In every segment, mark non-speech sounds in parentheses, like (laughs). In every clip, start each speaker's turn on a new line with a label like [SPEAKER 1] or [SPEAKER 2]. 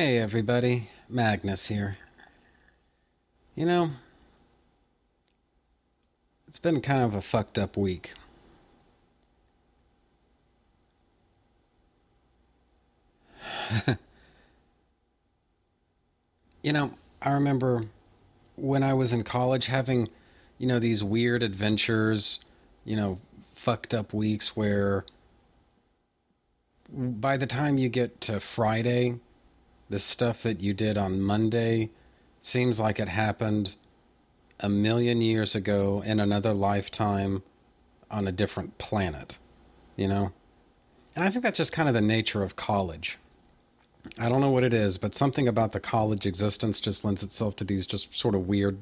[SPEAKER 1] Hey everybody, Magnus here. You know, it's been kind of a fucked up week. (laughs) you know, I remember when I was in college having, you know, these weird adventures, you know, fucked up weeks where by the time you get to Friday, the stuff that you did on Monday seems like it happened a million years ago in another lifetime on a different planet, you know? And I think that's just kind of the nature of college. I don't know what it is, but something about the college existence just lends itself to these just sort of weird,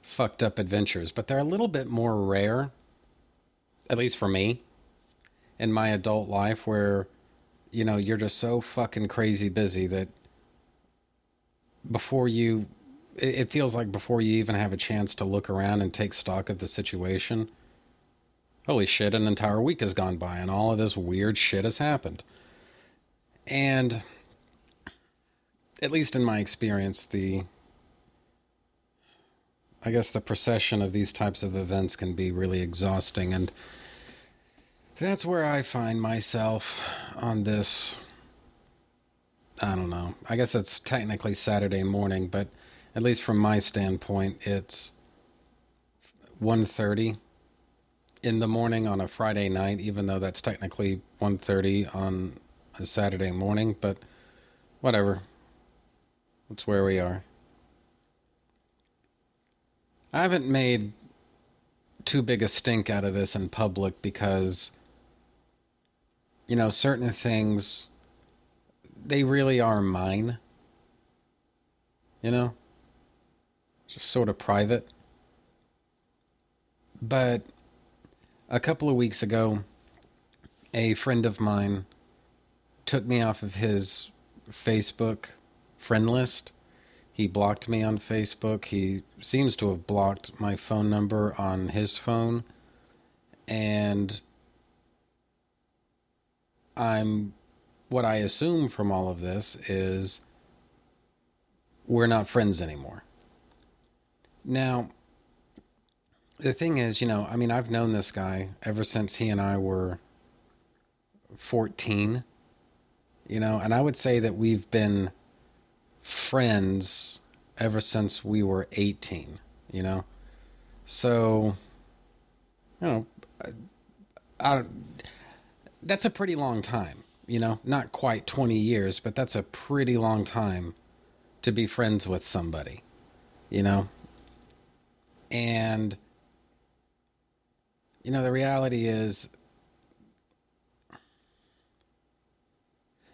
[SPEAKER 1] fucked up adventures. But they're a little bit more rare, at least for me, in my adult life, where, you know, you're just so fucking crazy busy that before you, it feels like before you even have a chance to look around and take stock of the situation, holy shit, an entire week has gone by and all of this weird shit has happened. And at least in my experience, the I guess the procession of these types of events can be really exhausting and that's where I find myself on this I don't know. I guess it's technically Saturday morning, but at least from my standpoint, it's 1:30 in the morning on a Friday night, even though that's technically 1:30 on a Saturday morning, but whatever. That's where we are. I haven't made too big a stink out of this in public because, you know, certain things, they really are mine. You know? Just sort of private. But a couple of weeks ago, a friend of mine took me off of his Facebook friend list. He blocked me on Facebook. He seems to have blocked my phone number on his phone. And I'm what I assume from all of this is we're not friends anymore. Now, the thing is, you know, I mean, I've known this guy ever since he and I were 14, you know, and I would say that we've been friends ever since we were 18, you know? So, you know, I, I, that's a pretty long time, you know? Not quite 20 years, but that's a pretty long time to be friends with somebody, you know? And, you know, the reality is,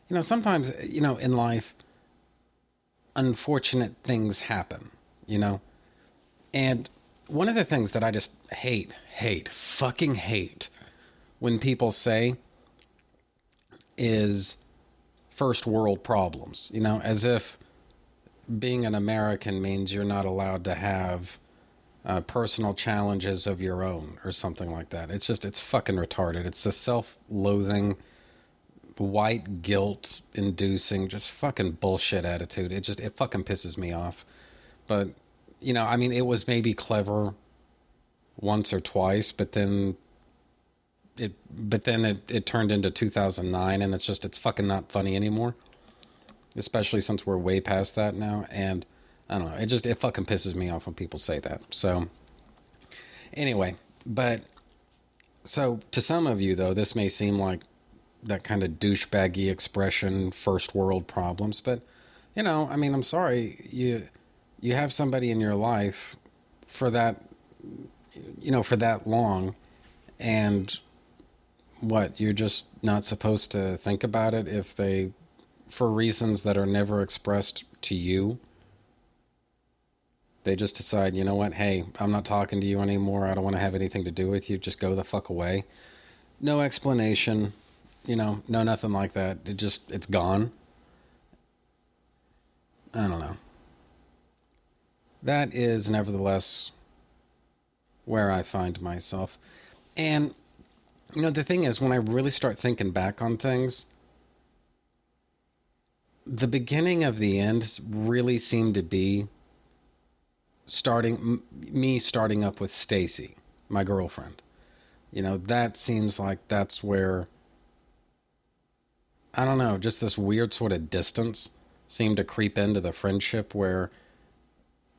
[SPEAKER 1] you know, sometimes, you know, in life, unfortunate things happen, you know? And one of the things that I just hate, hate, fucking hate when people say is first world problems, you know, as if being an American means you're not allowed to have uh, personal challenges of your own or something like that. It's just, it's fucking retarded. It's a self loathing white guilt inducing just fucking bullshit attitude. It just it fucking pisses me off. But you know, I mean it was maybe clever once or twice, but then it but then it, it turned into 2009 and it's just it's fucking not funny anymore. Especially since we're way past that now and I don't know, it just it fucking pisses me off when people say that. So anyway, but so to some of you though, this may seem like that kind of douchebaggy expression, first world problems. But you know, I mean, I'm sorry you you have somebody in your life for that you know for that long, and what you're just not supposed to think about it if they for reasons that are never expressed to you they just decide you know what hey i'm not talking to you anymore i don't want to have anything to do with you just go the fuck away no explanation you know, no nothing like that. It just it's gone. I don't know. That is nevertheless where I find myself. And you know, the thing is when I really start thinking back on things, the beginning of the end really seemed to be starting m- me starting up with Stacy, my girlfriend. You know, that seems like that's where I don't know, just this weird sort of distance seemed to creep into the friendship where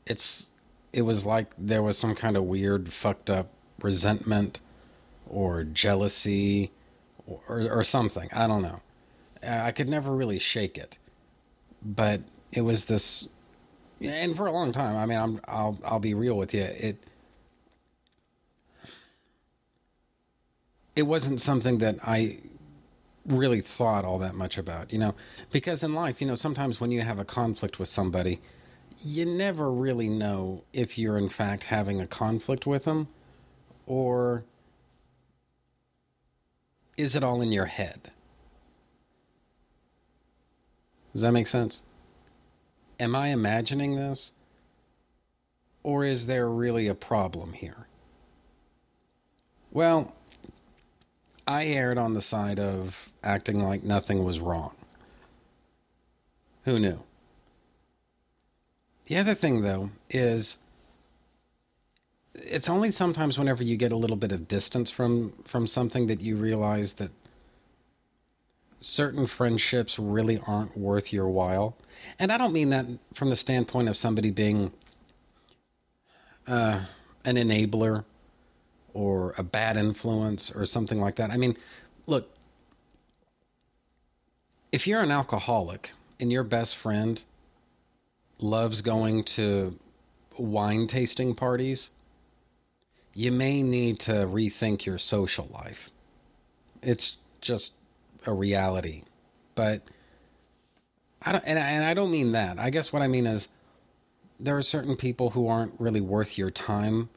[SPEAKER 1] it's it was like there was some kind of weird fucked up resentment or jealousy or, or something. I don't know. I could never really shake it. But it was this and for a long time, I mean, I'm I'll I'll be real with you. It it wasn't something that I really thought all that much about, you know, because in life, you know, sometimes when you have a conflict with somebody, you never really know if you're in fact having a conflict with them or is it all in your head? Does that make sense? Am I imagining this? Or is there really a problem here? Well, I erred on the side of acting like nothing was wrong. Who knew? The other thing, though, is it's only sometimes whenever you get a little bit of distance from from something that you realize that certain friendships really aren't worth your while. And I don't mean that from the standpoint of somebody being uh, an enabler or a bad influence or something like that. I mean, look, if you're an alcoholic and your best friend loves going to wine tasting parties, you may need to rethink your social life. It's just a reality. But I don't, and I, and I don't mean that. I guess what I mean is there are certain people who aren't really worth your time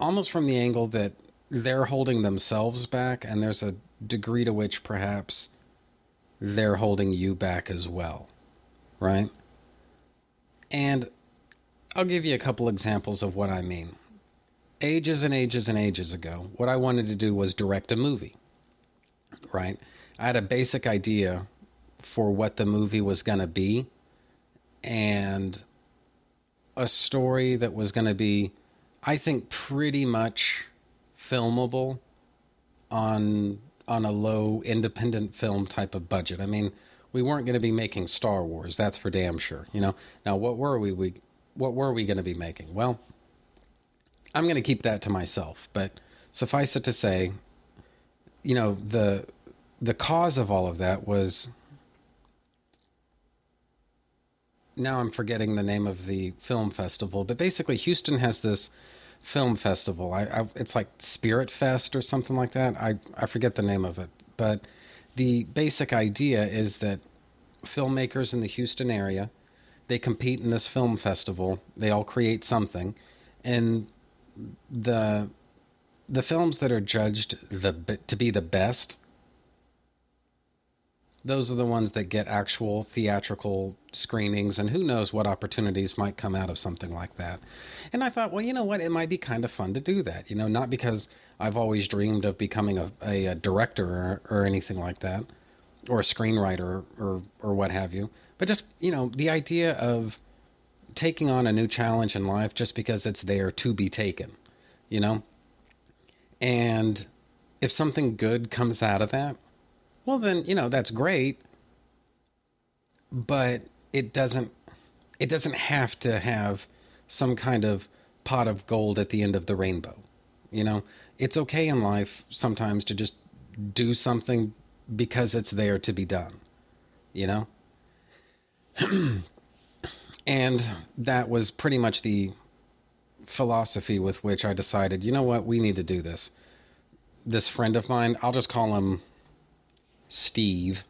[SPEAKER 1] almost from the angle that they're holding themselves back, and there's a degree to which perhaps they're holding you back as well, right? And I'll give you a couple examples of what I mean. Ages and ages and ages ago, what I wanted to do was direct a movie, right? I had a basic idea for what the movie was going to be and a story that was going to be I think pretty much filmable on on a low independent film type of budget. I mean, we weren't going to be making Star Wars, that's for damn sure, you know. Now, what were we we what were we going to be making? Well, I'm going to keep that to myself, but suffice it to say, you know, the the cause of all of that was now I'm forgetting the name of the film festival, but basically Houston has this film festival. I, I, it's like Spirit Fest or something like that. I I forget the name of it, but the basic idea is that filmmakers in the Houston area they compete in this film festival. They all create something, and the the films that are judged the to be the best those are the ones that get actual theatrical screenings and who knows what opportunities might come out of something like that and i thought well you know what it might be kind of fun to do that you know not because i've always dreamed of becoming a, a, a director or, or, anything like that or a screenwriter or or what have you but just you know the idea of taking on a new challenge in life just because it's there to be taken you know? And if something good comes out of that well then you know that's great. But it doesn't it doesn't have to have some kind of pot of gold at the end of the rainbow you know? It's okay in life sometimes to just do something because it's there to be done you know (clears throat) and that was pretty much the philosophy with which I decided, you know what, we need to do this. This friend of mine, I'll just call him Steve,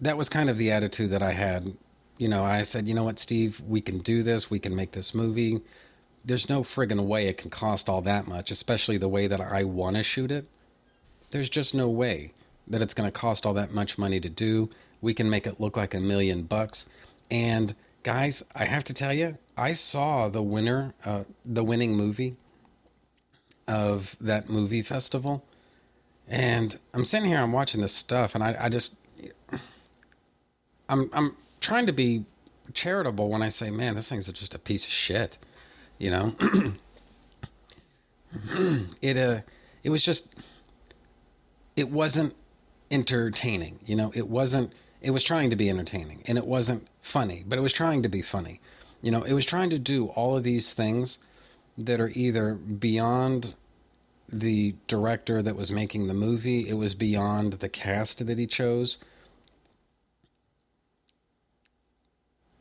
[SPEAKER 1] that was kind of the attitude that I had. You know, I said, you know what, Steve, we can do this. We can make this movie. There's no friggin' way it can cost all that much, especially the way that I want to shoot it. There's just no way that it's going to cost all that much money to do. We can make it look like a million bucks. And guys, I have to tell you, I saw the winner, uh, the winning movie of that movie festival and I'm sitting here, I'm watching this stuff, and I, I just, I'm I'm trying to be charitable when I say, man, this thing's just a piece of shit. You know, (clears throat) it uh, it was just, it wasn't entertaining. You know, it wasn't. It was trying to be entertaining, and it wasn't funny, but it was trying to be funny. You know, it was trying to do all of these things that are either beyond the director that was making the movie, it was beyond the cast that he chose.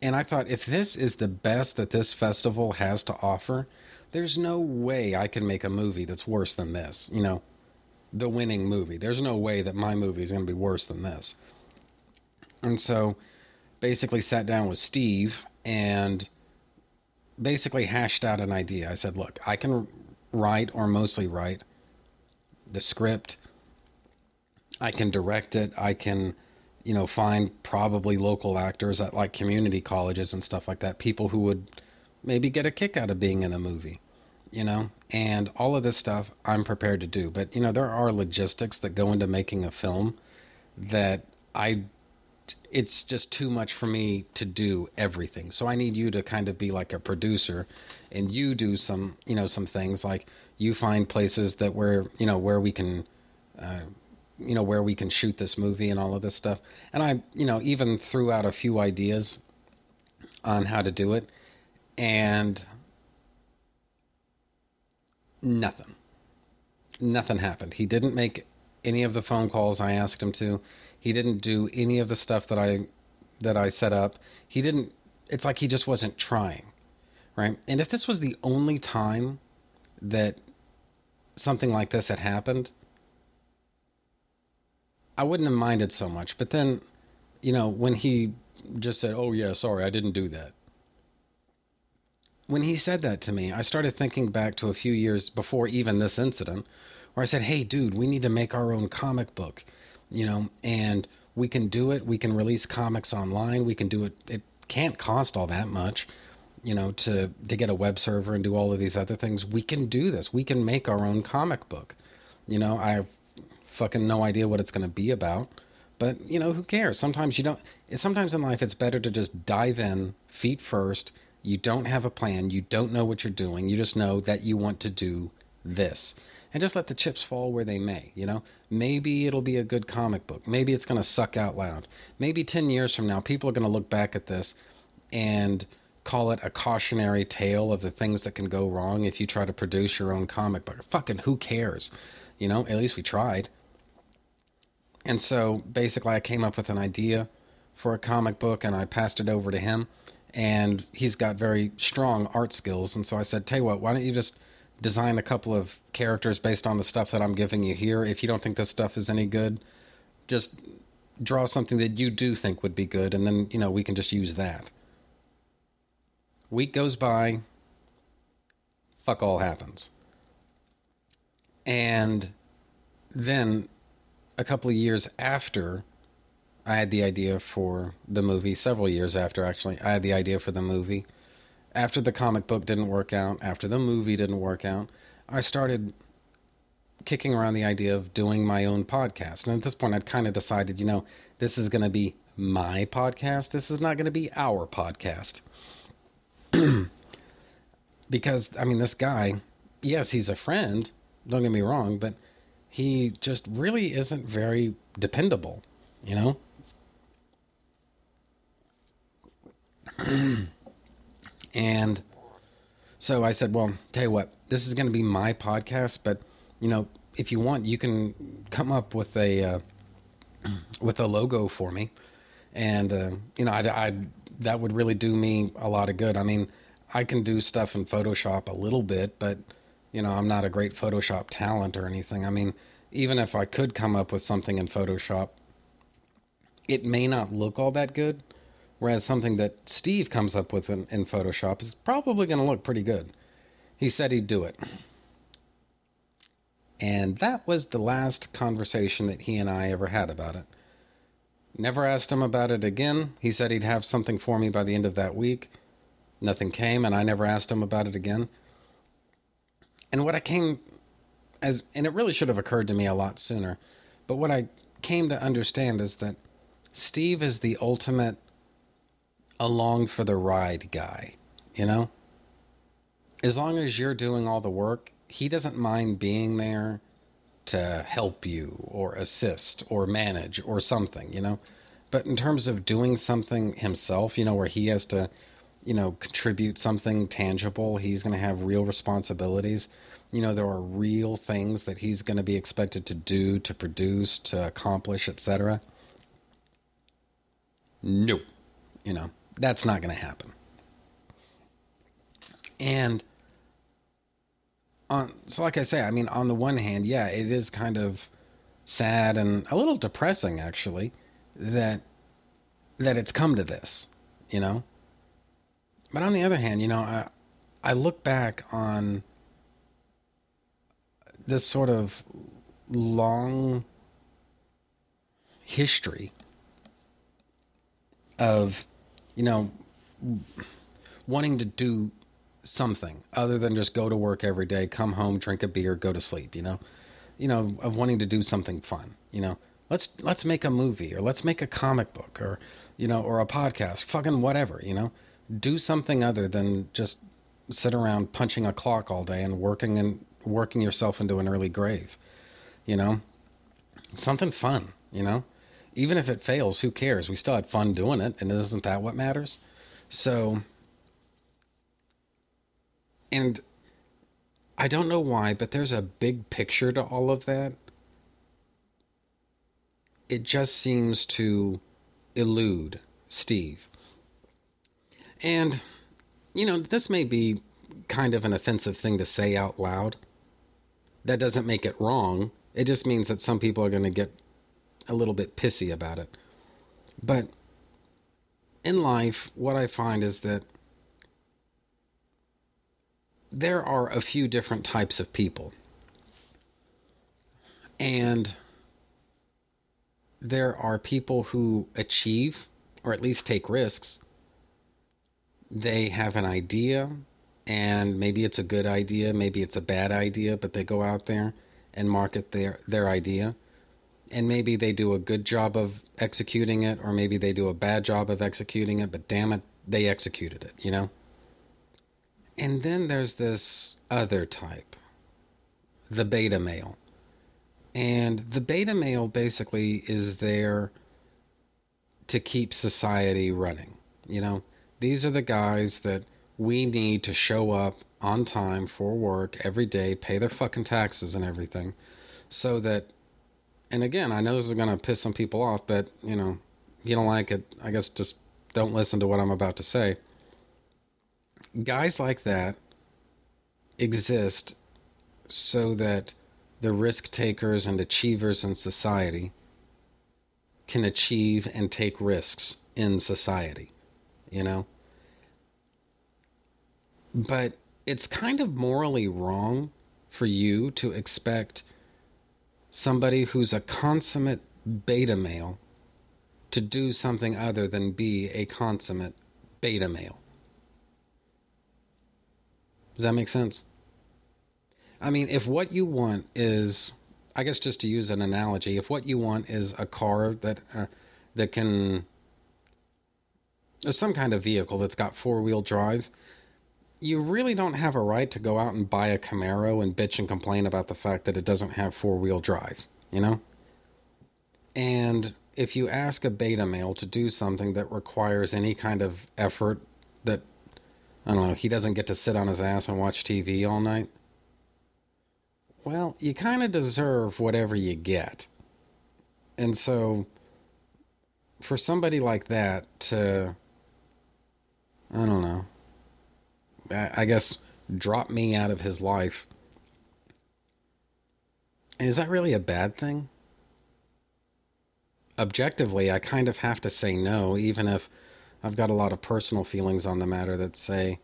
[SPEAKER 1] And I thought, if this is the best that this festival has to offer, there's no way I can make a movie that's worse than this. You know, the winning movie. There's no way that my movie is going to be worse than this. And so basically sat down with Steve and basically hashed out an idea. I said, look, I can write or mostly write the script. I can direct it. I can, you know, find probably local actors at like community colleges and stuff like that, people who would maybe get a kick out of being in a movie, you know, and all of this stuff I'm prepared to do. But, you know, there are logistics that go into making a film that I it's just too much for me to do everything. So I need you to kind of be like a producer and you do some, you know, some things like you find places that where, you know, where we can uh, you know, where we can shoot this movie and all of this stuff. And I, you know, even threw out a few ideas on how to do it and nothing. Nothing happened. He didn't make any of the phone calls I asked him to. He didn't do any of the stuff that I that I set up. He didn't it's like he just wasn't trying. Right? And if this was the only time that something like this had happened, I wouldn't have minded so much. But then, you know, when he just said, "Oh yeah, sorry, I didn't do that." When he said that to me, I started thinking back to a few years before even this incident, where I said, "Hey, dude, we need to make our own comic book." You know, and we can do it. We can release comics online. We can do it. It can't cost all that much, you know, to to get a web server and do all of these other things. We can do this. We can make our own comic book. You know, I have fucking no idea what it's going to be about, but you know, who cares? Sometimes you don't. Sometimes in life, it's better to just dive in feet first. You don't have a plan. You don't know what you're doing. You just know that you want to do this and just let the chips fall where they may, you know? Maybe it'll be a good comic book. Maybe it's going to suck out loud. Maybe 10 years from now, people are going to look back at this and call it a cautionary tale of the things that can go wrong if you try to produce your own comic book. Fucking who cares? You know, at least we tried. And so basically, I came up with an idea for a comic book and I passed it over to him. And he's got very strong art skills. And so I said, Tell you what, why don't you just design a couple of characters based on the stuff that I'm giving you here. If you don't think this stuff is any good, just draw something that you do think would be good, and then, you know, we can just use that. Week goes by, fuck all happens. And then a couple of years after I had the idea for the movie, several years after actually, I had the idea for the movie after the comic book didn't work out, after the movie didn't work out, I started kicking around the idea of doing my own podcast. And at this point, I'd kind of decided, you know, this is going to be my podcast. This is not going to be our podcast. (clears throat) because, I mean, this guy, yes, he's a friend, don't get me wrong, but he just really isn't very dependable, you know? (clears throat) (clears throat) And so I said, well, tell you what, this is going to be my podcast, but you know, if you want, you can come up with a uh, with a logo for me, and uh, you know, I, I that would really do me a lot of good. I mean, I can do stuff in Photoshop a little bit, but you know, I'm not a great Photoshop talent or anything. I mean, even if I could come up with something in Photoshop, it may not look all that good. Whereas something that Steve comes up with in, in Photoshop is probably going to look pretty good. He said he'd do it. And that was the last conversation that he and I ever had about it. Never asked him about it again. He said he'd have something for me by the end of that week. Nothing came, and I never asked him about it again. And what I came as, and it really should have occurred to me a lot sooner, but what I came to understand is that Steve is the ultimate along for the ride guy, you know? As long as you're doing all the work, he doesn't mind being there to help you or assist or manage or something, you know? But in terms of doing something himself, you know, where he has to, you know, contribute something tangible, he's going to have real responsibilities. You know, there are real things that he's going to be expected to do, to produce, to accomplish, etc. Nope. You know, that's not going to happen. And on so like I say, I mean on the one hand, yeah, it is kind of sad and a little depressing actually that that it's come to this, you know? But on the other hand, you know, I I look back on this sort of long history of, you know, wanting to do something other than just go to work every day, come home, drink a beer, go to sleep, you know? You know, of wanting to do something fun, you know? Let's let's make a movie or let's make a comic book or you know, or a podcast, fucking whatever, you know? Do something other than just sit around punching a clock all day and working and working yourself into an early grave. You know? Something fun, you know? Even if it fails, who cares? We still had fun doing it, and isn't that what matters? So and I don't know why, but there's a big picture to all of that. It just seems to elude Steve. And, you know, this may be kind of an offensive thing to say out loud. That doesn't make it wrong. It just means that some people are going to get a little bit pissy about it. But in life, what I find is that there are a few different types of people. And there are people who achieve or at least take risks. They have an idea, and maybe it's a good idea, maybe it's a bad idea, but they go out there and market their, their idea. And maybe they do a good job of executing it, or maybe they do a bad job of executing it, but damn it, they executed it, you know? And then there's this other type, the beta male. And the beta male basically is there to keep society running. You know, these are the guys that we need to show up on time for work every day, pay their fucking taxes and everything, so that, and again, I know this is going to piss some people off, but, you know, you don't like it, I guess just don't listen to what I'm about to say guys like that exist so that the risk takers and achievers in society can achieve and take risks in society, you know? But it's kind of morally wrong for you to expect somebody who's a consummate beta male to do something other than be a consummate beta male. Does that make sense? I mean, if what you want is, I guess, just to use an analogy, if what you want is a car that uh, that can, some kind of vehicle that's got four wheel drive, you really don't have a right to go out and buy a Camaro and bitch and complain about the fact that it doesn't have four wheel drive. You know. And if you ask a beta male to do something that requires any kind of effort that I don't know, he doesn't get to sit on his ass and watch TV all night. Well, you kind of deserve whatever you get. And so, for somebody like that to, I don't know, I guess drop me out of his life, is that really a bad thing? Objectively, I kind of have to say no, even if I've got a lot of personal feelings on the matter that say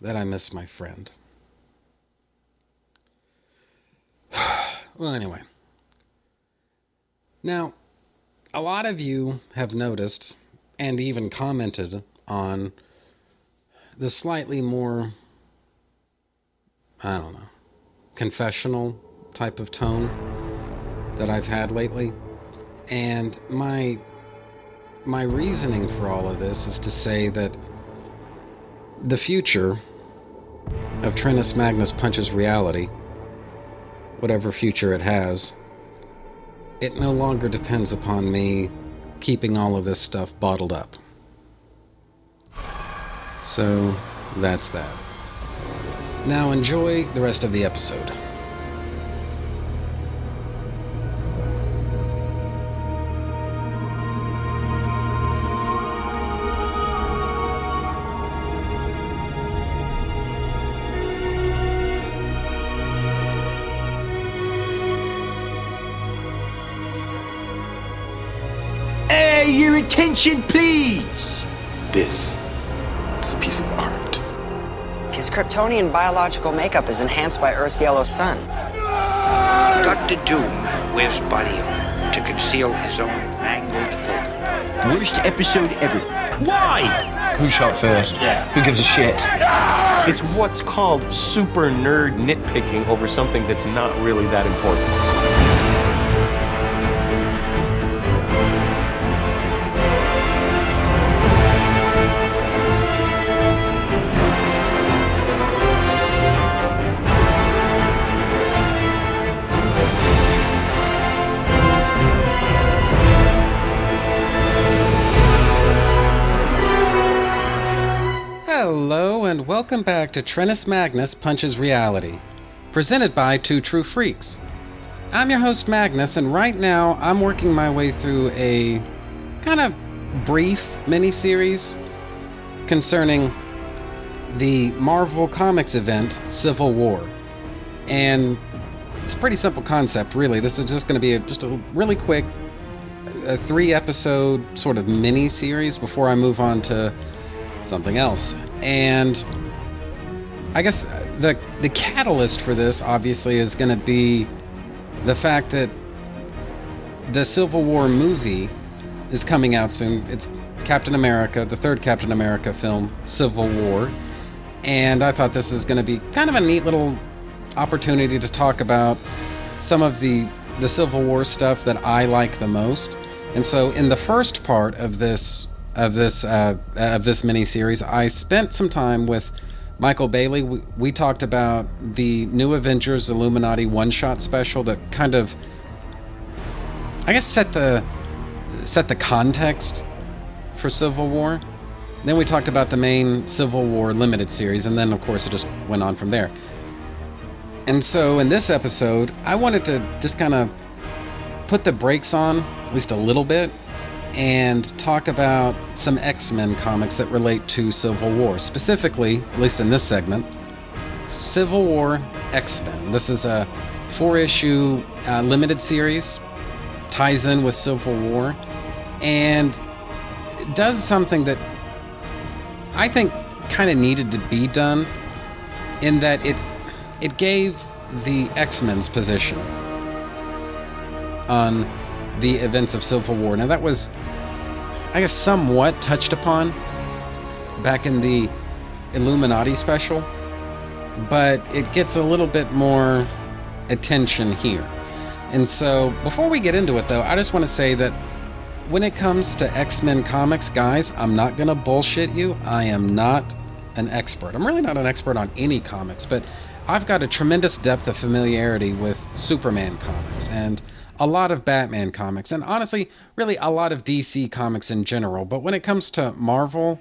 [SPEAKER 1] that I miss my friend. (sighs) well, anyway. Now, a lot of you have noticed and even commented on the slightly more, I don't know, confessional type of tone that I've had lately. And my my reasoning for all of this is to say that the future of Trentus Magnus Punches Reality, whatever future it has, it no longer depends upon me keeping all of this stuff bottled up. So that's that. Now enjoy the rest of the episode.
[SPEAKER 2] Hey, your attention, please!
[SPEAKER 3] This
[SPEAKER 4] Kryptonian biological makeup is enhanced by Earth's yellow sun.
[SPEAKER 5] Dr. Doom wears body armor to conceal his own mangled form.
[SPEAKER 2] Worst episode ever. Why?
[SPEAKER 6] Who shot first?
[SPEAKER 3] Yeah.
[SPEAKER 6] Who gives a shit?
[SPEAKER 3] It's what's called super nerd nitpicking over something that's not really that important.
[SPEAKER 1] Welcome back to Trentus Magnus Punches Reality, presented by Two True Freaks. I'm your host, Magnus, and right now I'm working my way through a kind of brief mini-series concerning the Marvel Comics event Civil War. And it's a pretty simple concept, really. This is just going to be a, just a really quick a three episode sort of mini series before I move on to something else. And I guess the the catalyst for this obviously is going to be the fact that the Civil War movie is coming out soon. It's Captain America, the third Captain America film, Civil War. And I thought this is going to be kind of a neat little opportunity to talk about some of the the Civil War stuff that I like the most. And so in the first part of this of this uh, of this mini series, I spent some time with Michael Bailey. We, we talked about the New Avengers Illuminati one shot special that kind of, I guess, set the set the context for Civil War. Then we talked about the main Civil War limited series, and then of course it just went on from there. And so in this episode, I wanted to just kind of put the brakes on, at least a little bit, and talk about some X Men comics that relate to Civil War. Specifically, at least in this segment, Civil War X Men. This is a four issue uh, limited series, ties in with Civil War, and does something that I think kind of needed to be done in that it it gave the X-Men's position on the events of Civil War. Now that was I guess somewhat touched upon back in the Illuminati special, but it gets a little bit more attention here. And so, before we get into it though, I just want to say that when it comes to X Men comics, guys, I'm not going to bullshit you. I am not an expert. I'm really not an expert on any comics, but I've got a tremendous depth of familiarity with Superman comics and a lot of Batman comics, and honestly, really a lot of DC comics in general. But when it comes to Marvel,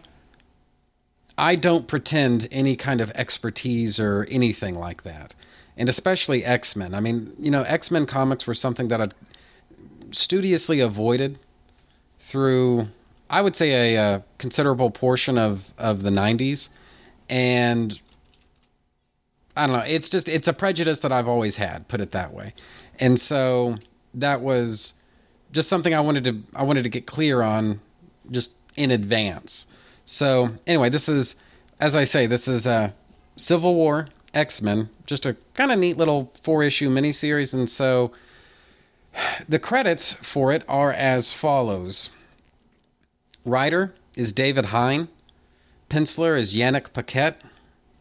[SPEAKER 1] I don't pretend any kind of expertise or anything like that. And especially X Men. I mean, you know, X Men comics were something that I'd studiously avoided through, I would say, a, a considerable portion of, of the 90s. And I don't know, it's just, it's a prejudice that I've always had, put it that way. And so that was just something I wanted to, I wanted to get clear on just in advance. So anyway, this is, as I say, this is a Civil War X Men, just a kind of neat little four issue miniseries. And so the credits for it are as follows Writer is David Hine, penciler is Yanick Paquette,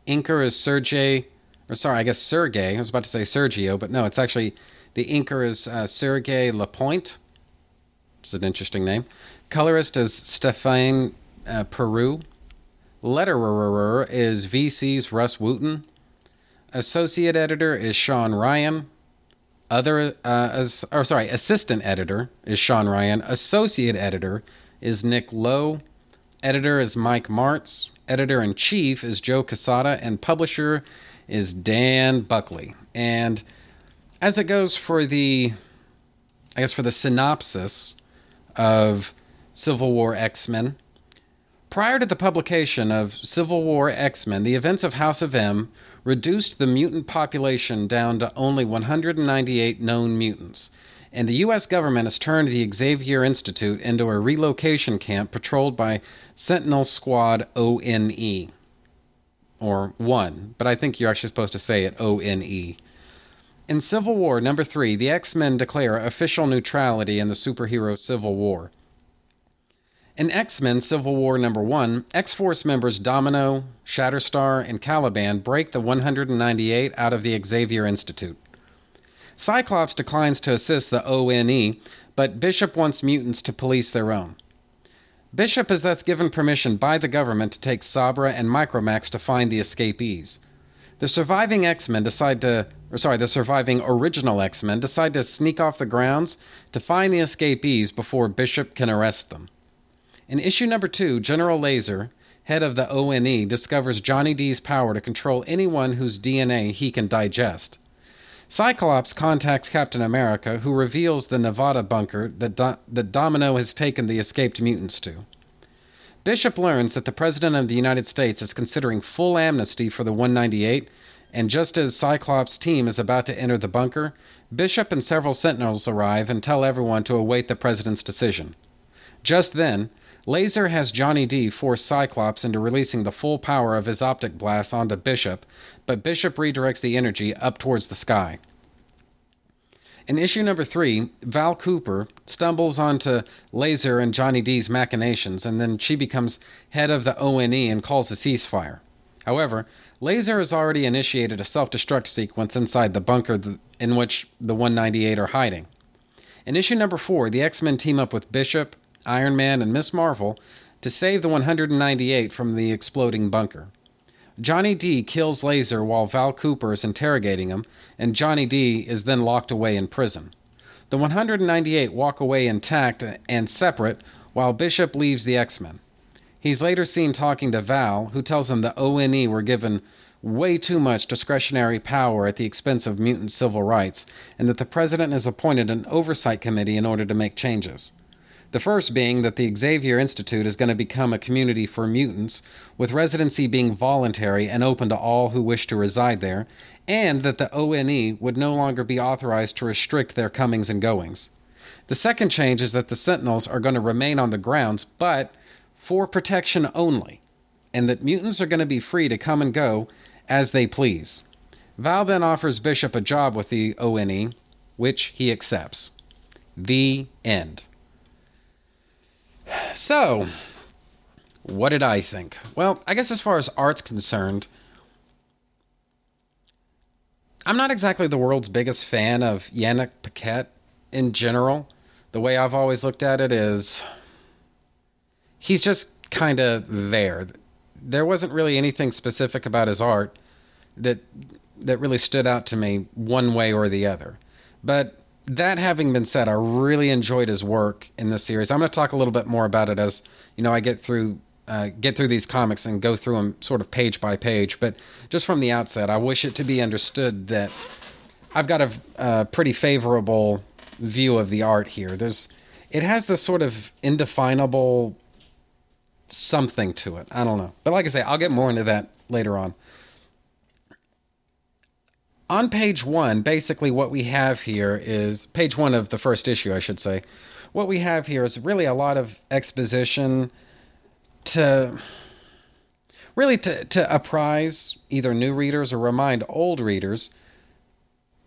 [SPEAKER 1] inker is Sergey, or sorry, I guess Sergey. I was about to say Sergio, but no, it's actually the inker is uh, Sergey Lapointe. It's an interesting name. Colorist is Stefan uh, Peru. Letterer is VC's Rus Wooton. Associate editor is Sean Ryan. Other, uh, as, or sorry, assistant editor is Sean Ryan. Associate editor is Nick Lowe. Editor is Mike Marts. Editor in chief is Joe Quesada, And publisher is Dan Buckley. And as it goes for the, I guess, for the synopsis of Civil War X Men, Prior to the publication of Civil War X Men, the events of House of M reduced the mutant population down to only 198 known mutants, and the U.S. government has turned the Xavier Institute into a relocation camp patrolled by Sentinel Squad ONE. Or 1, but I think you're actually supposed to say it ONE. In Civil War number 3, the X Men declare official neutrality in the superhero Civil War. In X Men Civil War number 1, X Force members Domino, Shatterstar, and Caliban break the 198 out of the Xavier Institute. Cyclops declines to assist the ONE, but Bishop wants mutants to police their own. Bishop is thus given permission by the government to take Sabra and Micromax to find the escapees. The surviving X-Men decide to or sorry, the surviving original X-Men decide to sneak off the grounds to find the escapees before Bishop can arrest them. In issue number 2, General Lazer, head of the ONE, discovers Johnny Dee's power to control anyone whose DNA he can digest. Cyclops contacts Captain America, who reveals the Nevada bunker that, Do- that Domino has taken the escaped mutants to. Bishop learns that the President of the United States is considering full amnesty for the 198, and just as Cyclops' team is about to enter the bunker, Bishop and several Sentinels arrive and tell everyone to await the President's decision. Just then, Lazer has Johnny Dee force Cyclops into releasing the full power of his optic blast onto Bishop, but Bishop redirects the energy up towards the sky. In issue number three, Val Cooper stumbles onto Lazer and Johnny Dee's machinations, and then she becomes head of the ONE and calls a ceasefire. However, Lazer has already initiated a self destruct sequence inside the bunker in which the 198 are hiding. In issue number four, the X Men team up with Bishop, Iron Man, and Miss Marvel to save the 198 from the exploding bunker. Johnny Dee kills Lazer while Val Cooper is interrogating him, and Johnny Dee is then locked away in prison. The 198 walk away intact and separate, while Bishop leaves the X Men. He's later seen talking to Val, who tells him the ONE were given way too much discretionary power at the expense of mutant civil rights, and that the president has appointed an oversight committee in order to make changes. The first being that the Xavier Institute is going to become a community for mutants, with residency being voluntary and open to all who wish to reside there, and that the ONE would no longer be authorized to restrict their comings and goings. The second change is that the Sentinels are going to remain on the grounds, but for protection only, and that mutants are going to be free to come and go as they please. Val then offers Bishop a job with the ONE, which he accepts. The end. So, what did I think? Well, I guess as far as art's concerned, I'm not exactly the world's biggest fan of Yanick Paquette in general. The way I've always looked at it is he's just kind of there. There wasn't really anything specific about his art that that really stood out to me one way or the other. But that having been said, I really enjoyed his work in this series. I'm going to talk a little bit more about it as you know I get through uh, get through these comics and go through them sort of page by page. But just from the outset, I wish it to be understood that I've got a, a pretty favorable view of the art here. There's it has this sort of indefinable something to it. I don't know, but like I say, I'll get more into that later on on page one, basically what we have here is page one of the first issue, I should say. What we have here is really a lot of exposition to really to, to apprise either new readers or remind old readers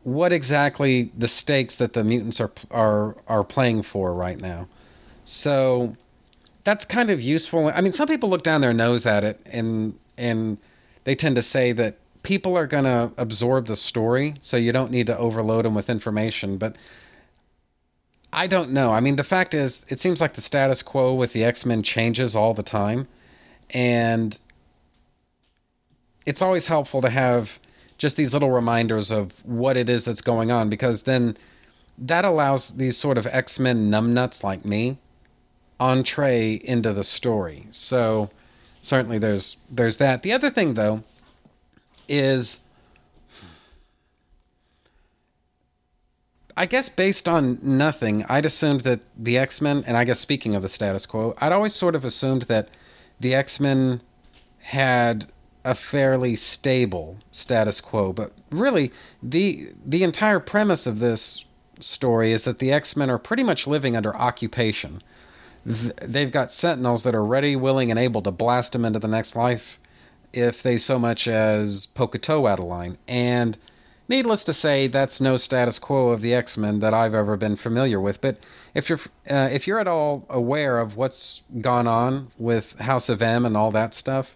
[SPEAKER 1] what exactly the stakes that the mutants are are are playing for right now. So that's kind of useful. I mean, some people look down their nose at it and and they tend to say that people are going to absorb the story, so you don't need to overload them with information. But I don't know. I mean, the fact is, it seems like the status quo with the X Men changes all the time. And it's always helpful to have just these little reminders of what it is that's going on because then that allows these sort of X Men numbnuts like me entree into the story. So certainly there's there's that. The other thing though is I guess based on nothing, I'd assumed that the X Men, and I guess speaking of the status quo, I'd always sort of assumed that the X Men had a fairly stable status quo. But really, the the entire premise of this story is that the X Men are pretty much living under occupation. They've got Sentinels that are ready, willing, and able to blast them into the next life if they so much as poke a toe out of line. And Needless to say, that's no status quo of the X Men that I've ever been familiar with. But if you're uh, if you're at all aware of what's gone on with House of M and all that stuff,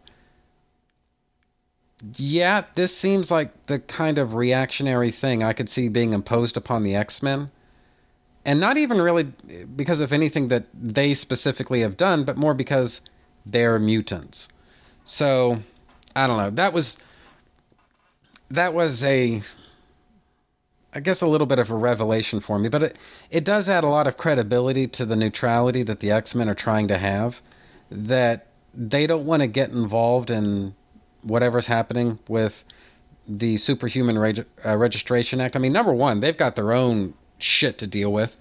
[SPEAKER 1] yeah, this seems like the kind of reactionary thing I could see being imposed upon the X Men. And not even really because of anything that they specifically have done, but more because they're mutants. So, I don't know. That was that was a I guess a little bit of a revelation for me, but it it does add a lot of credibility to the neutrality that the X-Men are trying to have that they don't want to get involved in whatever's happening with the Superhuman Reg- uh, Registration Act. I mean, number one, they've got their own shit to deal with,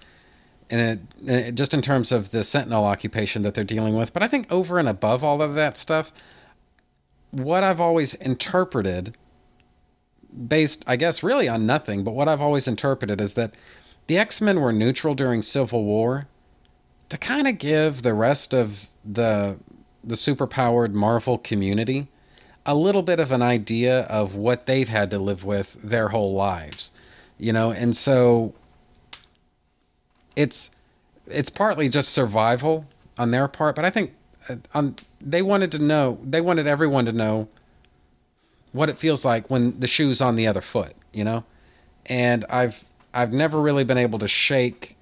[SPEAKER 1] and it, it, just in terms of the Sentinel occupation that they're dealing with. But I think over and above all of that stuff, what I've always interpreted based, I guess, really on nothing, but what I've always interpreted is that the X Men were neutral during Civil War to kind of give the rest of the the superpowered Marvel community a little bit of an idea of what they've had to live with their whole lives, you know, and so it's it's partly just survival on their part, but I think uh, on they wanted to know they wanted everyone to know what it feels like when the shoe's on the other foot, you know? And I've I've never really been able to shake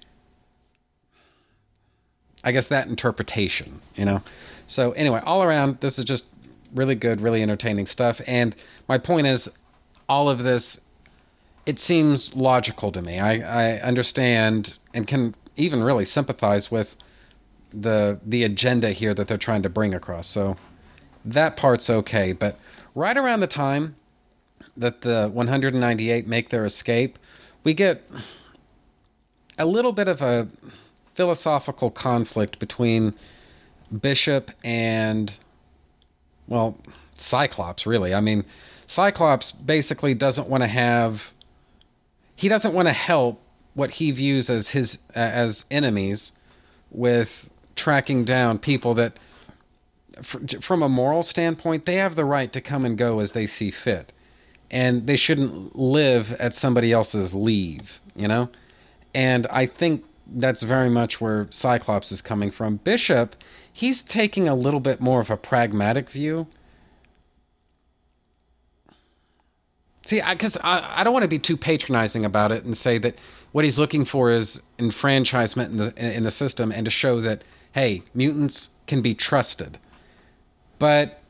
[SPEAKER 1] I guess that interpretation, you know. So anyway, all around this is just really good, really entertaining stuff and my point is all of this it seems logical to me. I, I understand and can even really sympathize with the the agenda here that they're trying to bring across. So that part's okay, but right around the time that the 198 make their escape, we get a little bit of a philosophical conflict between Bishop and, well, Cyclops, really. I mean, Cyclops basically doesn't want to have, he doesn't want to help what he views as his uh, as enemies with tracking down people that from a moral standpoint, they have the right to come and go as they see fit. And they shouldn't live at somebody else's leave, you know? And I think that's very much where Cyclops is coming from. Bishop, he's taking a little bit more of a pragmatic view. See, because I, I, I, don't want to be too patronizing about it and say that what he's looking for is enfranchisement in the in the system and to show that hey, mutants can be trusted. But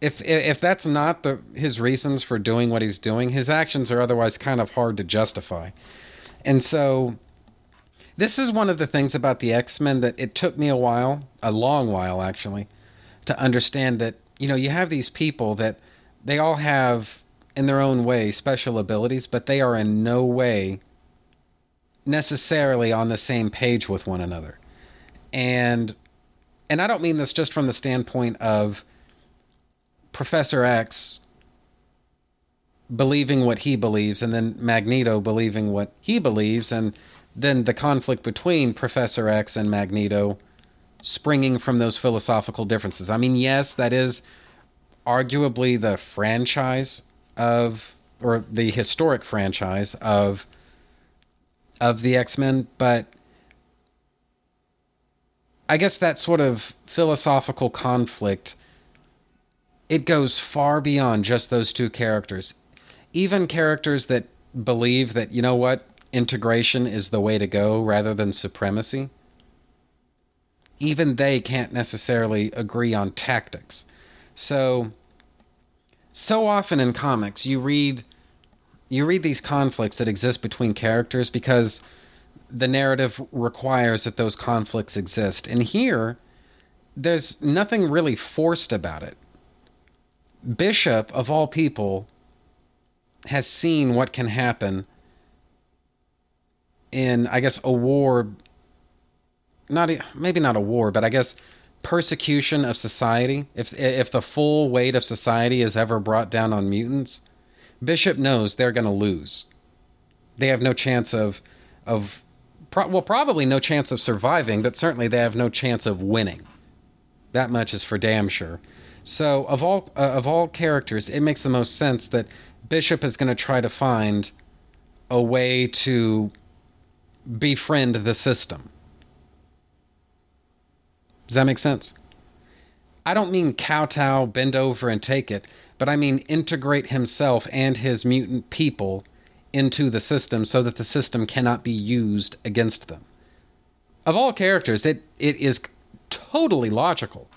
[SPEAKER 1] if if that's not the his reasons for doing what he's doing, his actions are otherwise kind of hard to justify. And so this is one of the things about the X-Men that it took me a while, a long while actually, to understand that, you know, you have these people that they all have in their own way special abilities, but they are in no way necessarily on the same page with one another. And and I don't mean this just from the standpoint of Professor X believing what he believes and then Magneto believing what he believes and then the conflict between Professor X and Magneto springing from those philosophical differences. I mean, yes, that is arguably the franchise of or the historic franchise of of the X-Men, but I guess that sort of philosophical conflict it goes far beyond just those two characters. Even characters that believe that you know what integration is the way to go rather than supremacy, even they can't necessarily agree on tactics. So, so often in comics, you read you read these conflicts that exist between characters because the narrative requires that those conflicts exist. And here, there's nothing really forced about it. Bishop, of all people, has seen what can happen in, I guess, a war. Not maybe not a war, but I guess persecution of society. If if the full weight of society is ever brought down on mutants, Bishop knows they're going to lose. They have no chance of of pro- well, probably no chance of surviving, but certainly they have no chance of winning. That much is for damn sure. So, of all uh, of all characters, it makes the most sense that Bishop is going to try to find a way to befriend the system. Does that make sense? I don't mean kowtow, bend over, and take it, but I mean integrate himself and his mutant people into the system so that the system cannot be used against them. Of all characters, it, it is totally logical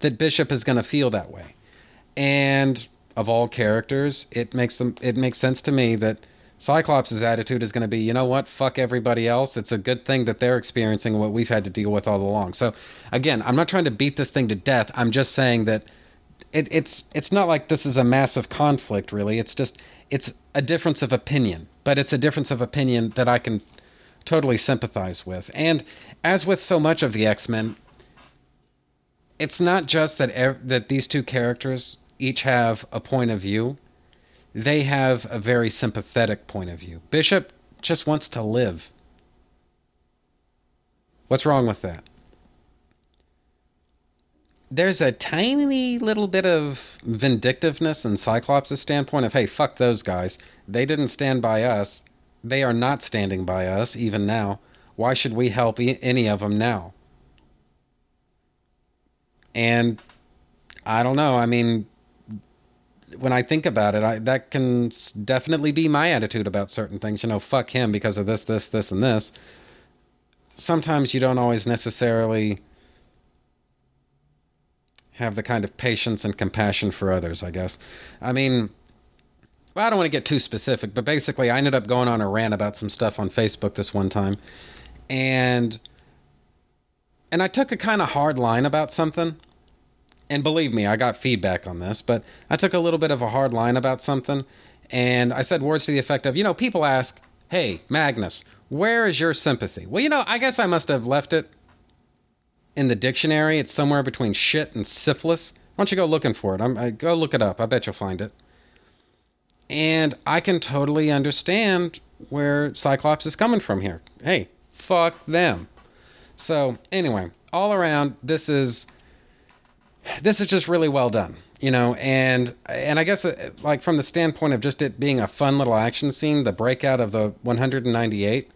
[SPEAKER 1] that Bishop is going to feel that way. And of all characters, it makes them it makes sense to me that Cyclops' attitude is going to be, you know what, fuck everybody else. It's a good thing that they're experiencing what we've had to deal with all along. So, again, I'm not trying to beat this thing to death. I'm just saying that it, it's it's not like this is a massive conflict, really. It's just it's a difference of opinion, but it's a difference of opinion that I can totally sympathize with. And as with so much of the X Men, it's not just that ev- that these two characters each have a point of view they have a very sympathetic point of view. Bishop just wants to live. What's wrong with that? There's a tiny little bit of vindictiveness in Cyclops' standpoint of, hey, fuck those guys. They didn't stand by us. They are not standing by us, even now. Why should we help e- any of them now? And I don't know. I mean, when I think about it, I, that can definitely be my attitude about certain things. You know, fuck him because of this, this, this, and this. Sometimes you don't always necessarily have the kind of patience and compassion for others, I guess. I mean, well, I don't want to get too specific, but basically, I ended up going on a rant about some stuff on Facebook this one time. And and I took a kind of hard line about something and believe me, I got feedback on this, but I took a little bit of a hard line about something, and I said words to the effect of, you know, people ask, hey, Magnus, where is your sympathy? Well, you know, I guess I must have left it in the dictionary. It's somewhere between shit and syphilis. Why don't you go looking for it? I'm, I, go look it up. I bet you'll find it. And I can totally understand where Cyclops is coming from here. Hey, fuck them. So, anyway, all around, this is this is just really well done you know and and i guess uh, like from the standpoint of just it being a fun little action scene the breakout of the 198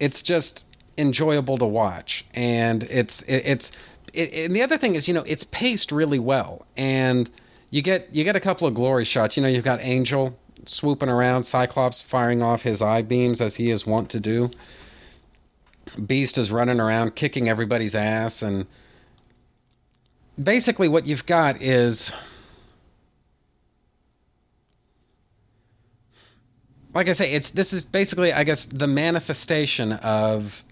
[SPEAKER 1] it's just enjoyable to watch. And it's it, it's it, and the other thing is you know it's paced really well. And you get you get a couple of glory shots. You know you've got angel swooping around cyclops firing off his eye beams as he is wont to do. Beast is running around kicking everybody's ass and basically what you've got is like I say, it's this is basically, I guess, the manifestation of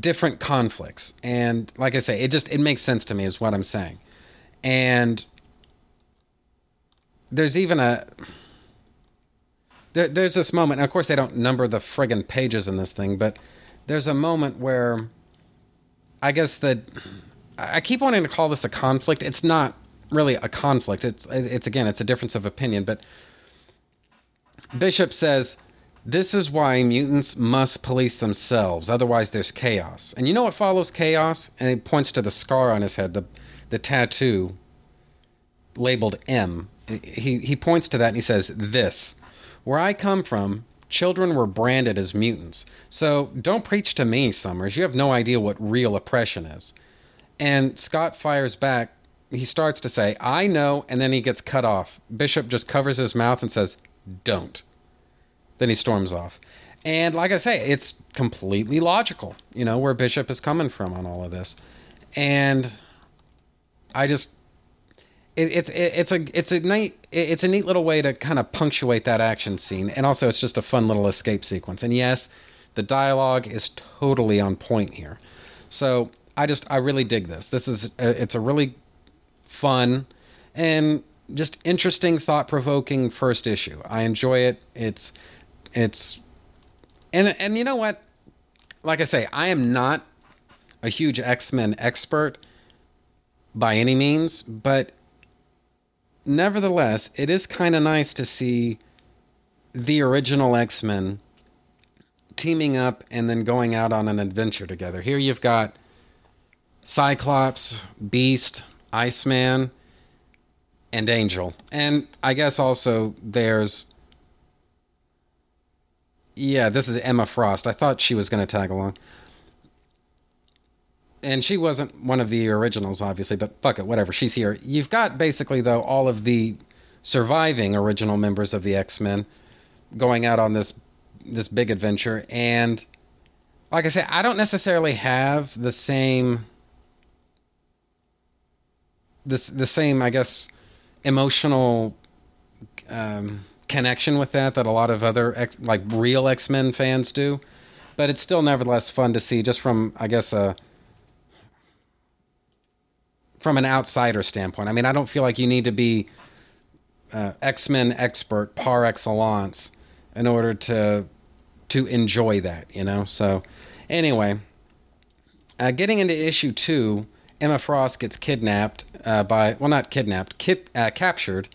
[SPEAKER 1] different conflicts. And like I say, it just it makes sense to me is what I'm saying. And there's even a there, there's this moment, of course they don't number the friggin' pages in this thing, but there's a moment where I guess that I keep wanting to call this a conflict. It's not really a conflict. It's it's again, it's a difference of opinion. But Bishop says this is why mutants must police themselves, otherwise there's chaos. And you know what follows chaos? And he points to the scar on his head, the the tattoo labeled M. He he points to that and he says, "This, where I come from, children were branded as mutants. So don't preach to me, Summers. You have no idea what real oppression is. And Scott fires back, he starts to say, I know, and then he gets cut off. Bishop just covers his mouth and says, Don't. Then he storms off. And like I say, it's completely logical, you know, where Bishop is coming from on all of this. And I just it, it, it, it's a it's a neat it's a neat little way to kind of punctuate that action scene, and also it's just a fun little escape sequence. And yes, the dialogue is totally on point here. So I just I really dig this. This is a, it's a really fun and just interesting, thought provoking first issue. I enjoy it. It's it's and and you know what? Like I say, I am not a huge X Men expert by any means, but nevertheless, it is kind of nice to see the original X Men teaming up and then going out on an adventure together. Here you've got Cyclops, Beast, Iceman, and Angel. And I guess also there's. Yeah, this is Emma Frost. I thought she was going to tag along and she wasn't one of the originals, obviously, but fuck it, whatever. She's here. You've got basically, though, all of the surviving original members of the X Men going out on this this big adventure, and like I say, I don't necessarily have the same this the same, I guess, emotional um, connection with that that a lot of other X, like real X Men fans do. But it's still nevertheless fun to see, just from I guess a from an outsider standpoint. I mean, I don't feel like you need to be uh, X Men expert par excellence in order to to enjoy that, you know. So, anyway, uh, getting into issue two, Emma Frost gets kidnapped uh, by well, not kidnapped, uh, captured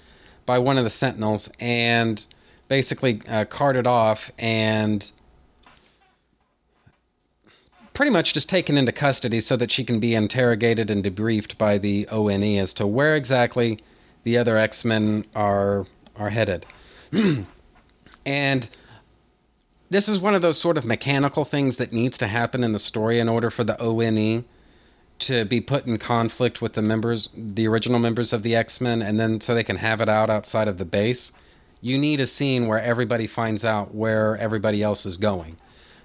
[SPEAKER 1] by one of the Sentinels, and basically uh, carted off and pretty much just taken into custody so that she can be interrogated and debriefed by the ONE as to where exactly the other X Men are are headed. (clears throat) and this is one of those sort of mechanical things that needs to happen in the story in order for the ONE to be put in conflict with the members, the original members of the X Men, and then so they can have it out outside of the base. You need a scene where everybody finds out where everybody else is going.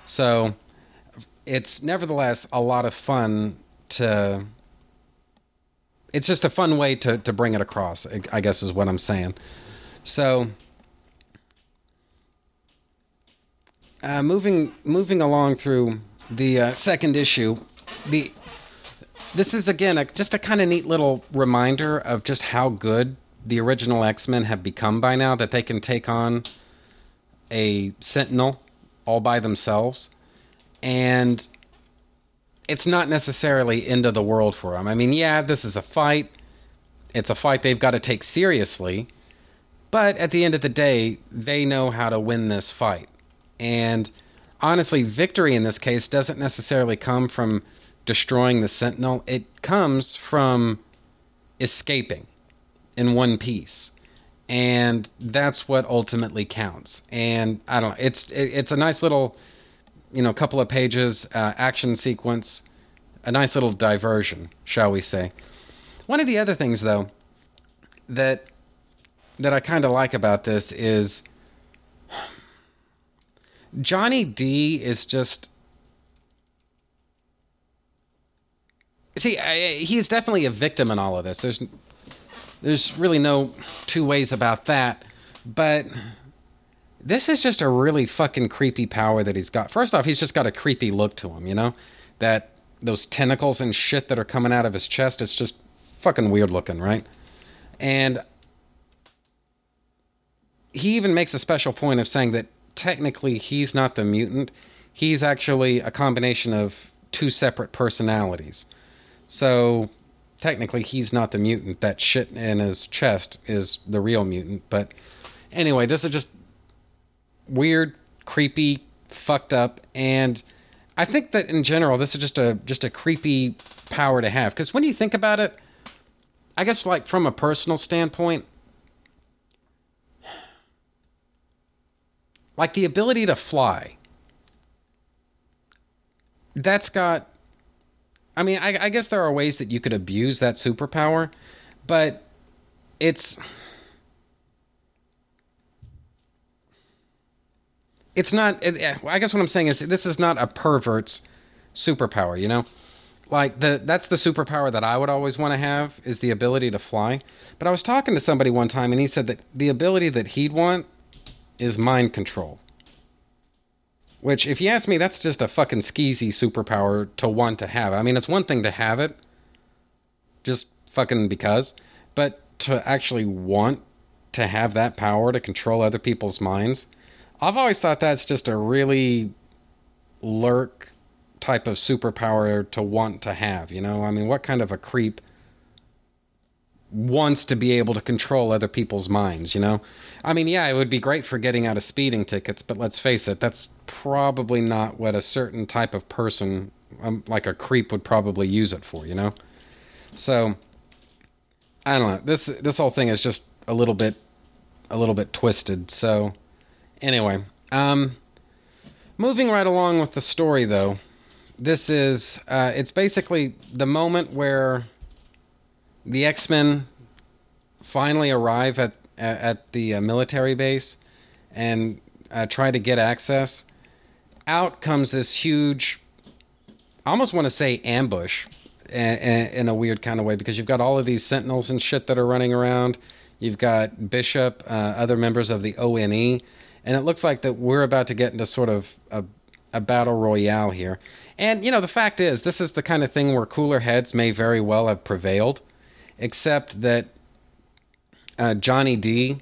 [SPEAKER 1] So it's nevertheless a lot of fun to it's just a fun way to, to bring it across i guess is what i'm saying. So uh, moving moving along through the uh, second issue the this is again a, just a kind of neat little reminder of just how good the original x-men have become by now that they can take on a sentinel all by themselves and it's not necessarily end of the world for them. I mean, yeah, this is a fight. It's a fight they've got to take seriously. But at the end of the day, they know how to win this fight. And honestly, victory in this case doesn't necessarily come from destroying the Sentinel, it comes from escaping in one piece. And that's what ultimately counts. And I don't know, it's it's a nice little you know, a couple of pages, uh, action sequence, a nice little diversion, shall we say. One of the other things, though, that that I kind of like about this is Johnny Dee is just. See, I, he's definitely a victim in all of this. There's, there's really no two ways about that. But this is just a really fucking creepy power that he's got. First off, he's just got a creepy look to him, you know? That those tentacles and shit that are coming out of his chest, it's just fucking weird looking, right? And he even makes a special point of saying that technically he's not the mutant. He's actually a combination of two separate personalities. So technically he's not the mutant. That shit in his chest is the real mutant. But anyway, this is just weird, creepy, fucked up, and I think that in general this is just a just a creepy power to have. Because when you think about it, I guess like from a personal standpoint, like the ability to fly, that's got I mean, I, I guess there are ways that you could abuse that superpower, but it's it's not. It, eh, I guess what I'm saying is this is not a pervert's superpower. You know, like the that's the superpower that I would always want to have is the ability to fly. But I was talking to somebody one time and he said that the ability that he'd want is mind control. Which, if you ask me, that's just a fucking skeezy superpower to want to have. I mean, it's one thing to have it, just fucking because, but to actually want to have that power to control other people's minds, I've always thought that's just a really lurk type of superpower to want to have. You know, I mean, what kind of a creep wants to be able to control other people's minds? You know, I mean, yeah, it would be great for getting out of speeding tickets, but let's face it, that's probably not what a certain type of person, um, like a creep, would probably use it for. You know, so I don't know. This this whole thing is just a little bit a little bit twisted. So anyway, um moving right along with the story though. This is uh it's basically the moment where the X-Men finally arrive at at the uh, military base and uh, try to get access. Out comes this huge I almost want to say ambush in a weird kind of way because you've got all of these sentinels and shit that are running around. You've got Bishop, uh, other members of the ONE, and it looks like that we're about to get into sort of a, a battle royale here. And you know, the fact is, this is the kind of thing where cooler heads may very well have prevailed, except that uh, Johnny Dee.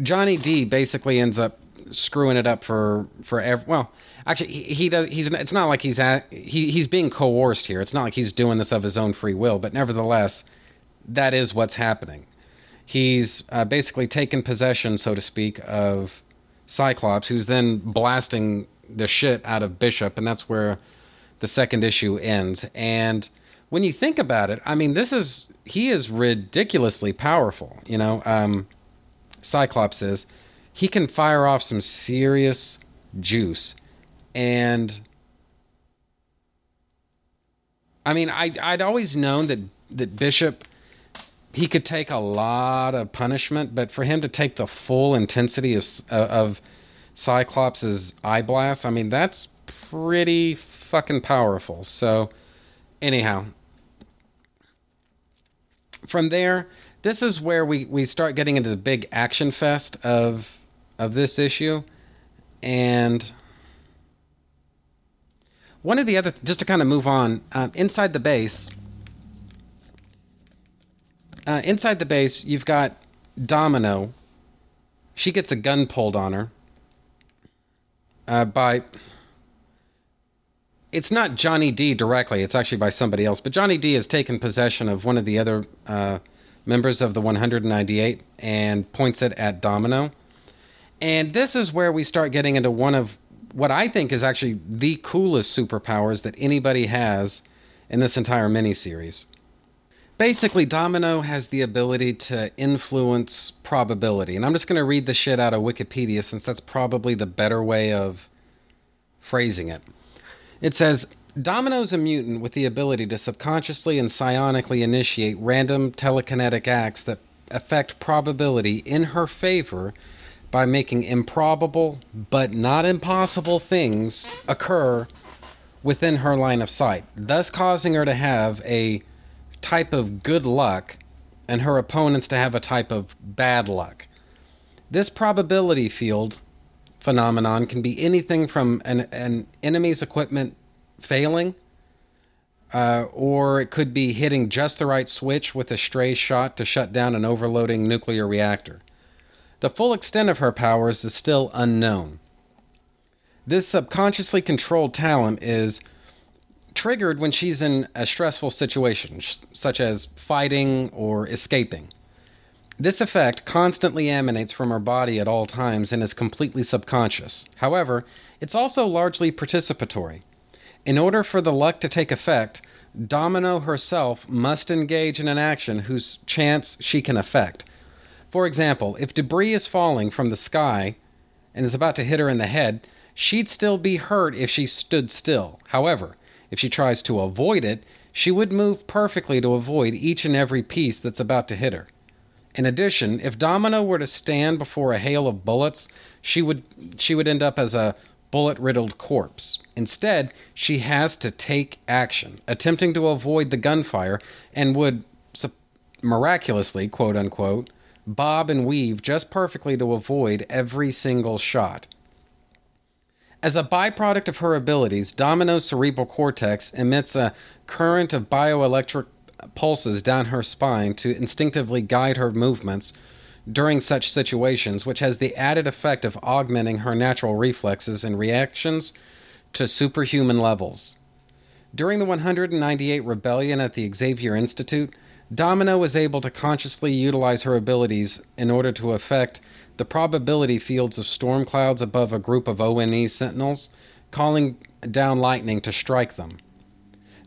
[SPEAKER 1] Johnny Dee basically ends up screwing it up for for ev- well actually he, he does he's it's not like he's at he he's being coerced here it's not like he's doing this of his own free will but nevertheless that is what's happening he's uh, basically taken possession so to speak of cyclops who's then blasting the shit out of bishop and that's where the second issue ends and when you think about it i mean this is he is ridiculously powerful you know um cyclops is he can fire off some serious juice. And I mean, I I'd always known that that Bishop he could take a lot of punishment, but for him to take the full intensity of of Cyclops's eye blast, I mean, that's pretty fucking powerful. So, anyhow, from there, this is where we we start getting into the big action fest of of this issue. And one of the other, just to kind of move on, uh, inside the base, uh, inside the base, you've got Domino. She gets a gun pulled on her uh, by. It's not Johnny Dee directly, it's actually by somebody else, but Johnny Dee has taken possession of one of the other uh, members of the 198 and points it at Domino. And this is where we start getting into one of what I think is actually the coolest superpowers that anybody has in this entire miniseries. Basically, Domino has the ability to influence probability. And I'm just going to read the shit out of Wikipedia since that's probably the better way of phrasing it. It says Domino's a mutant with the ability to subconsciously and psionically initiate random telekinetic acts that affect probability in her favor by making improbable but not impossible things occur within her line of sight, thus causing her to have a type of good luck and her opponents to have a type of bad luck. This probability field phenomenon can be anything from an, an enemy's equipment failing, uh, or it could be hitting just the right switch with a stray shot to shut down an overloading nuclear reactor. The full extent of her powers is still unknown. This subconsciously controlled talent is triggered when she's in a stressful situation, such as fighting or escaping. This effect constantly emanates from her body at all times and is completely subconscious. However, it's also largely participatory. In order for the luck to take effect, Domino herself must engage in an action whose chance she can affect. For example, if debris is falling from the sky and is about to hit her in the head, she'd still be hurt if she stood still. However, If she tries to avoid it, she would move perfectly to avoid each and every piece that's about to hit her. In addition, if Domino were to stand before a hail of bullets, she would she would end up as a bullet-riddled corpse. Instead, she has to take action, attempting to avoid the gunfire and would miraculously, quote unquote, bob and weave just perfectly to avoid every single shot. As a byproduct of her abilities, Domino's cerebral cortex emits a current of bioelectric pulses down her spine to instinctively guide her movements during such situations, which has the added effect of augmenting her natural reflexes and reactions to superhuman levels. During the 198 rebellion at the Xavier Institute, Domino was able to consciously utilize her abilities in order to affect the probability fields of storm clouds above a group of ONE sentinels, calling down lightning to strike them.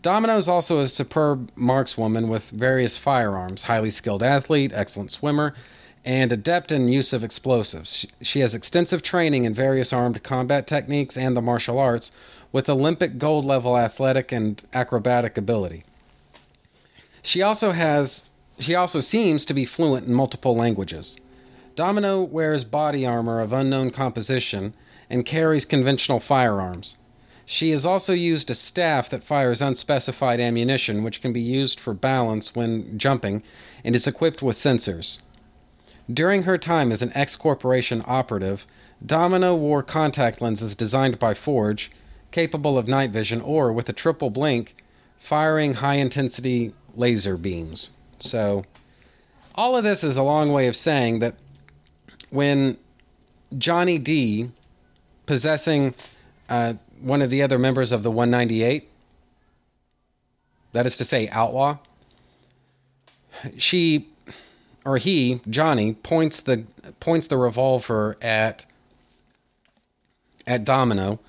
[SPEAKER 1] Domino is also a superb markswoman with various firearms, highly skilled athlete, excellent swimmer, and adept in use of explosives. She has extensive training in various armed combat techniques and the martial arts, with Olympic gold level athletic and acrobatic ability. She also has she also seems to be fluent in multiple languages. Domino wears body armor of unknown composition and carries conventional firearms. She has also used a staff that fires unspecified ammunition, which can be used for balance when jumping, and is equipped with sensors. During her time as an X Corporation operative, Domino wore contact lenses designed by Forge, capable of night vision or, with a triple blink, firing high intensity laser beams. So, all of this is a long way of saying that when Johnny Dee, possessing uh, one of the other members of the 198, that is to say, outlaw, she or he, Johnny, points the points the revolver at at Domino,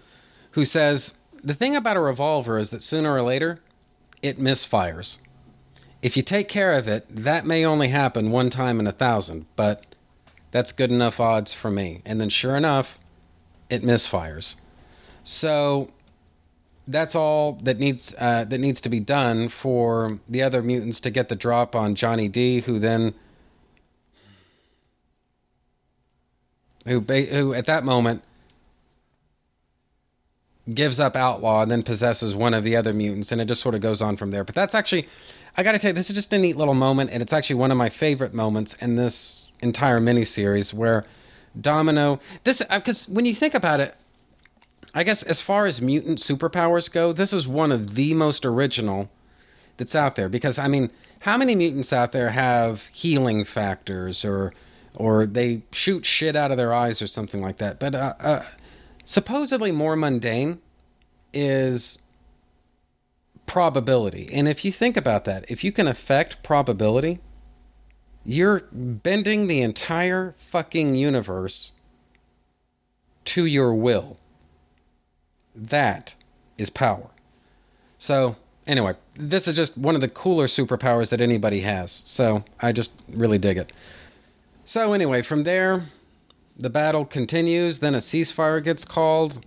[SPEAKER 1] who says, "The thing about a revolver is that sooner or later it misfires. If you take care of it, that may only happen one time in a thousand, but that's good enough odds for me." And then sure enough, it misfires. So that's all that needs uh, that needs to be done for the other mutants to get the drop on Johnny Dee, who then who who at that moment gives up outlaw and then possesses one of the other mutants and it just sort of goes on from there but that's actually i gotta tell you this is just a neat little moment and it's actually one of my favorite moments in this entire miniseries where domino this because uh, when you think about it i guess as far as mutant superpowers go this is one of the most original that's out there because i mean how many mutants out there have healing factors or or they shoot shit out of their eyes or something like that. But uh, uh, supposedly more mundane is probability. And if you think about that, if you can affect probability, you're bending the entire fucking universe to your will. That is power. So, anyway, this is just one of the cooler superpowers that anybody has. So, I just really dig it. So, anyway, from there, the battle continues. Then a ceasefire gets called.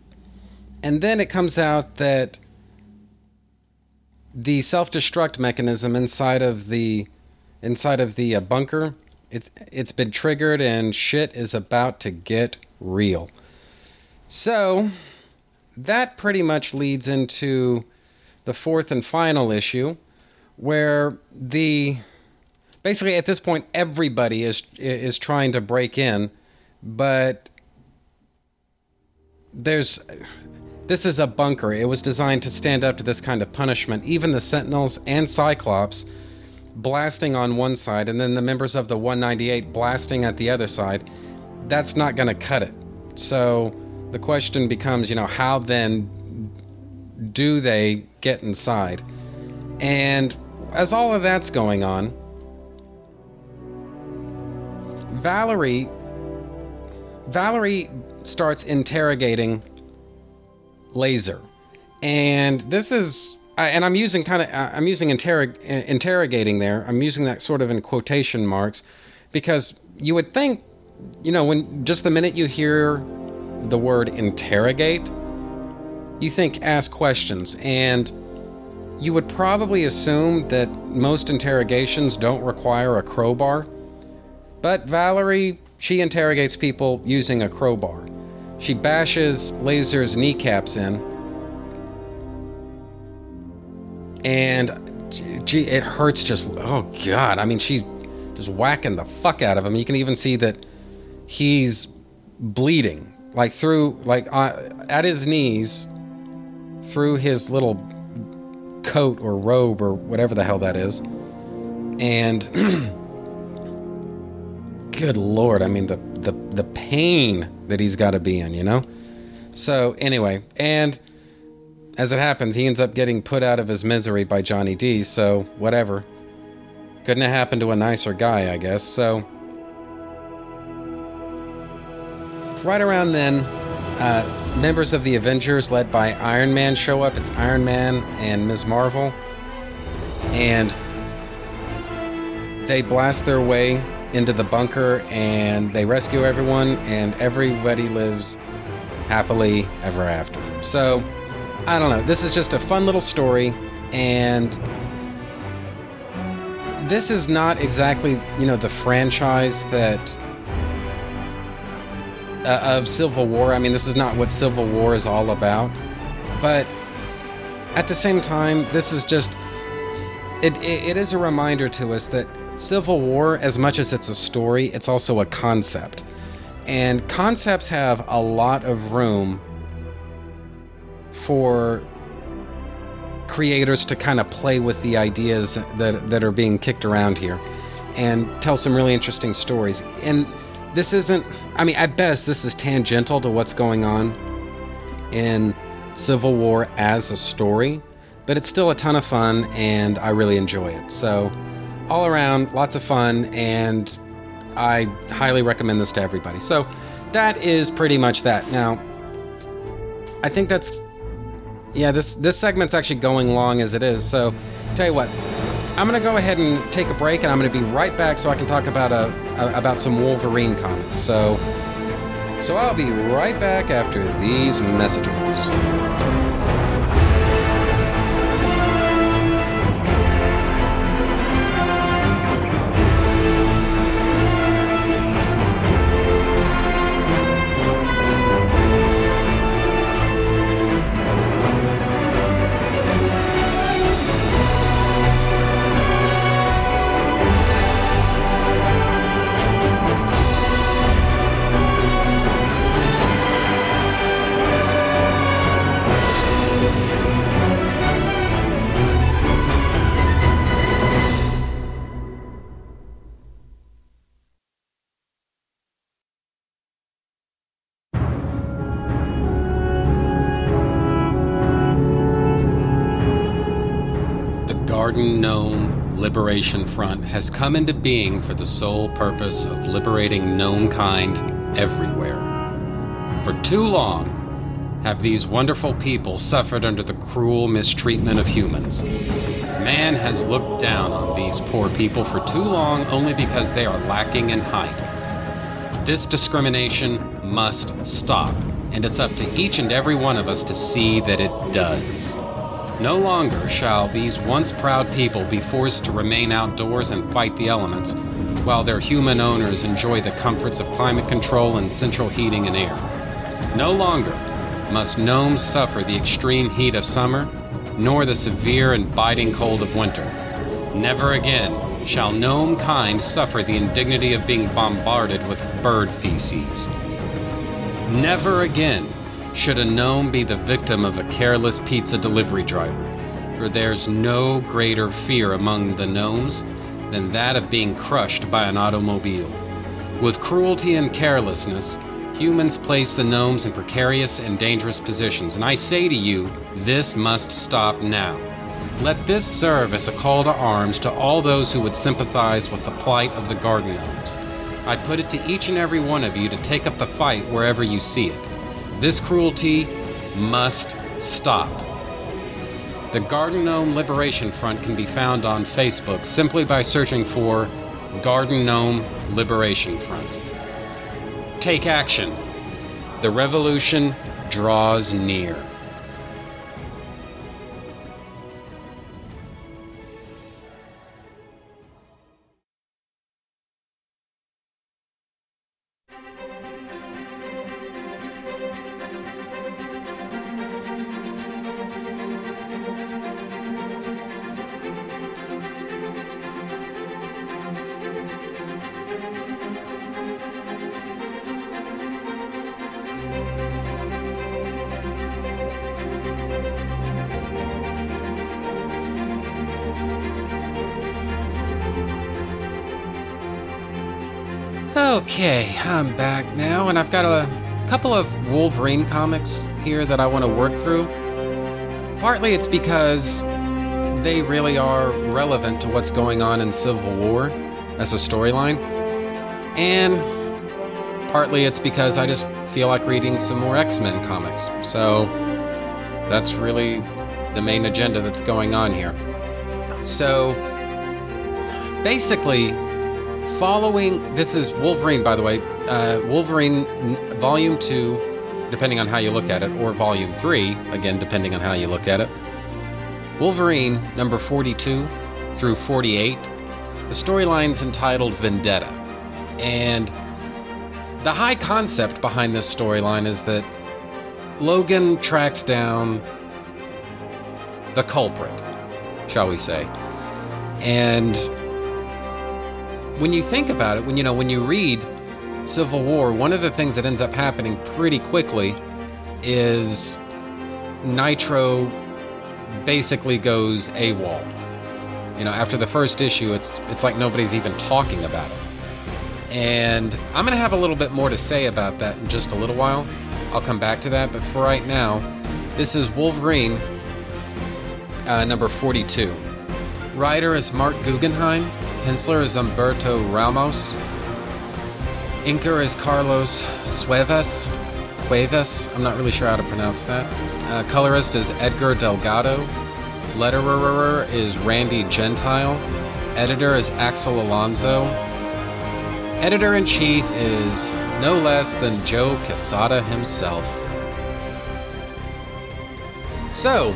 [SPEAKER 1] And then it comes out that the self-destruct mechanism inside of the inside of the uh, bunker it's it's been triggered and shit is about to get real. So that pretty much leads into the fourth and final issue where the basically at this point everybody is is trying to break in, but there's this is a bunker. It was designed to stand up to this kind of punishment. Even the Sentinels and Cyclops blasting on one side and then the members of the 198 blasting at the other side, that's not going to cut it. So the question becomes, you know, how then do they get inside? And as all of that's going on, Valerie Valerie starts interrogating Lazer. And this is and I'm using kind of I'm using interrog, interrogating there. I'm using that sort of in quotation marks because you would think you know when just the minute you hear the word interrogate you think ask questions and you would probably assume that most interrogations don't require a crowbar. But Valerie, she interrogates people using a crowbar. She bashes Lazer's kneecaps in. And gee, it hurts just, oh God. I mean, she's just whacking the fuck out of him. You can even see that he's bleeding, like through, like uh, at his knees, through his little coat or robe or whatever the hell that is. And (clears throat) good lord, I mean the the the pain that he's got to be in, you know? So, anyway, and as it happens, he ends up getting put out of his misery by Johnny Dee, so whatever. Couldn't have happened to a nicer guy, I guess. So, right around then, uh, members of the Avengers, led by Iron Man, show up. It's Iron Man and Ms. Marvel. And they blast their way into the bunker and they rescue everyone, and everybody lives happily ever after. So, I don't know. This is just a fun little story, and this is not exactly, you know, the franchise that uh, of Civil War. I mean, this is not what Civil War is all about. But at the same time, this is just it, it, it is a reminder to us that Civil War, as much as it's a story, it's also a concept. And concepts have a lot of room for creators to kind of play with the ideas that, that are being kicked around here and tell some really interesting stories. And this isn't, I mean, at best, this is tangential to what's going on in Civil War as a story, but it's still a ton of fun and I really enjoy it. So, all around, lots of fun, and I highly recommend this to everybody. So, that is pretty much that. Now, I think that's yeah. This this segment's actually going long as it is. So, tell you what, I'm gonna go ahead and take a break, and I'm gonna be right back so I can talk about a, a about some Wolverine comics. So, so I'll be right back after these messages. Liberation Front has come into being for the sole purpose of liberating gnome kind everywhere. For too long have these wonderful people suffered under the cruel mistreatment of humans. Man has looked down on these poor people for too long only because they are lacking in height. This discrimination must stop, and it's up to each and every one of us to see that it does. No longer shall these once proud people be forced to remain outdoors and fight the elements, while their human owners enjoy the comforts of climate control and central heating and air. No longer must gnomes suffer the extreme heat of summer, nor the severe and biting cold of winter. Never again shall gnome kind suffer the indignity of being bombarded with bird feces. Never again should a gnome be the victim of a careless pizza delivery driver, for there's no greater fear among the gnomes than that of being crushed by an automobile. With cruelty and carelessness, humans place the gnomes in precarious and dangerous positions, and I say to you, this must stop now. Let this serve as a call to arms to all those who would sympathize with the plight of the garden gnomes. I put it to each and every one of you to take up the fight wherever you see it. This cruelty must stop. The Garden Gnome Liberation Front can be found on Facebook simply by searching for Garden Gnome Liberation Front. Take action. The revolution draws near. Okay, I'm back now, and I've got a couple of Wolverine comics here that I want to work through. Partly it's because they really are relevant to what's going on in Civil War as a storyline, and partly it's because I just feel like reading some more X Men comics. So that's really the main agenda that's going on here. So basically, following this is Wolverine, by the way. Uh, Wolverine Volume 2, depending on how you look at it, or Volume 3, again, depending on how you look at it. Wolverine number 42 through 48. The storyline's entitled Vendetta. And the high concept behind this storyline is that Logan tracks down the culprit, shall we say. And when you think about it, when you know, when you read Civil War, one of the things that ends up happening pretty quickly is Nitro basically goes AWOL. You know, after the first issue, it's it's like nobody's even talking about it. And I'm gonna have a little bit more to say about that in just a little while. I'll come back to that, but for right now, this is Wolverine uh, number 42. Writer is Marc Guggenheim. Penciler is Humberto Ramos. Inker is Carlos Suevas. Cuevas. I'm not really sure how to pronounce that. Uh, colorist is Edgar Delgado. Letterer is Randy Gentile. Editor is Axel Alonso. Editor in chief is no less than Joe Quesada himself. So,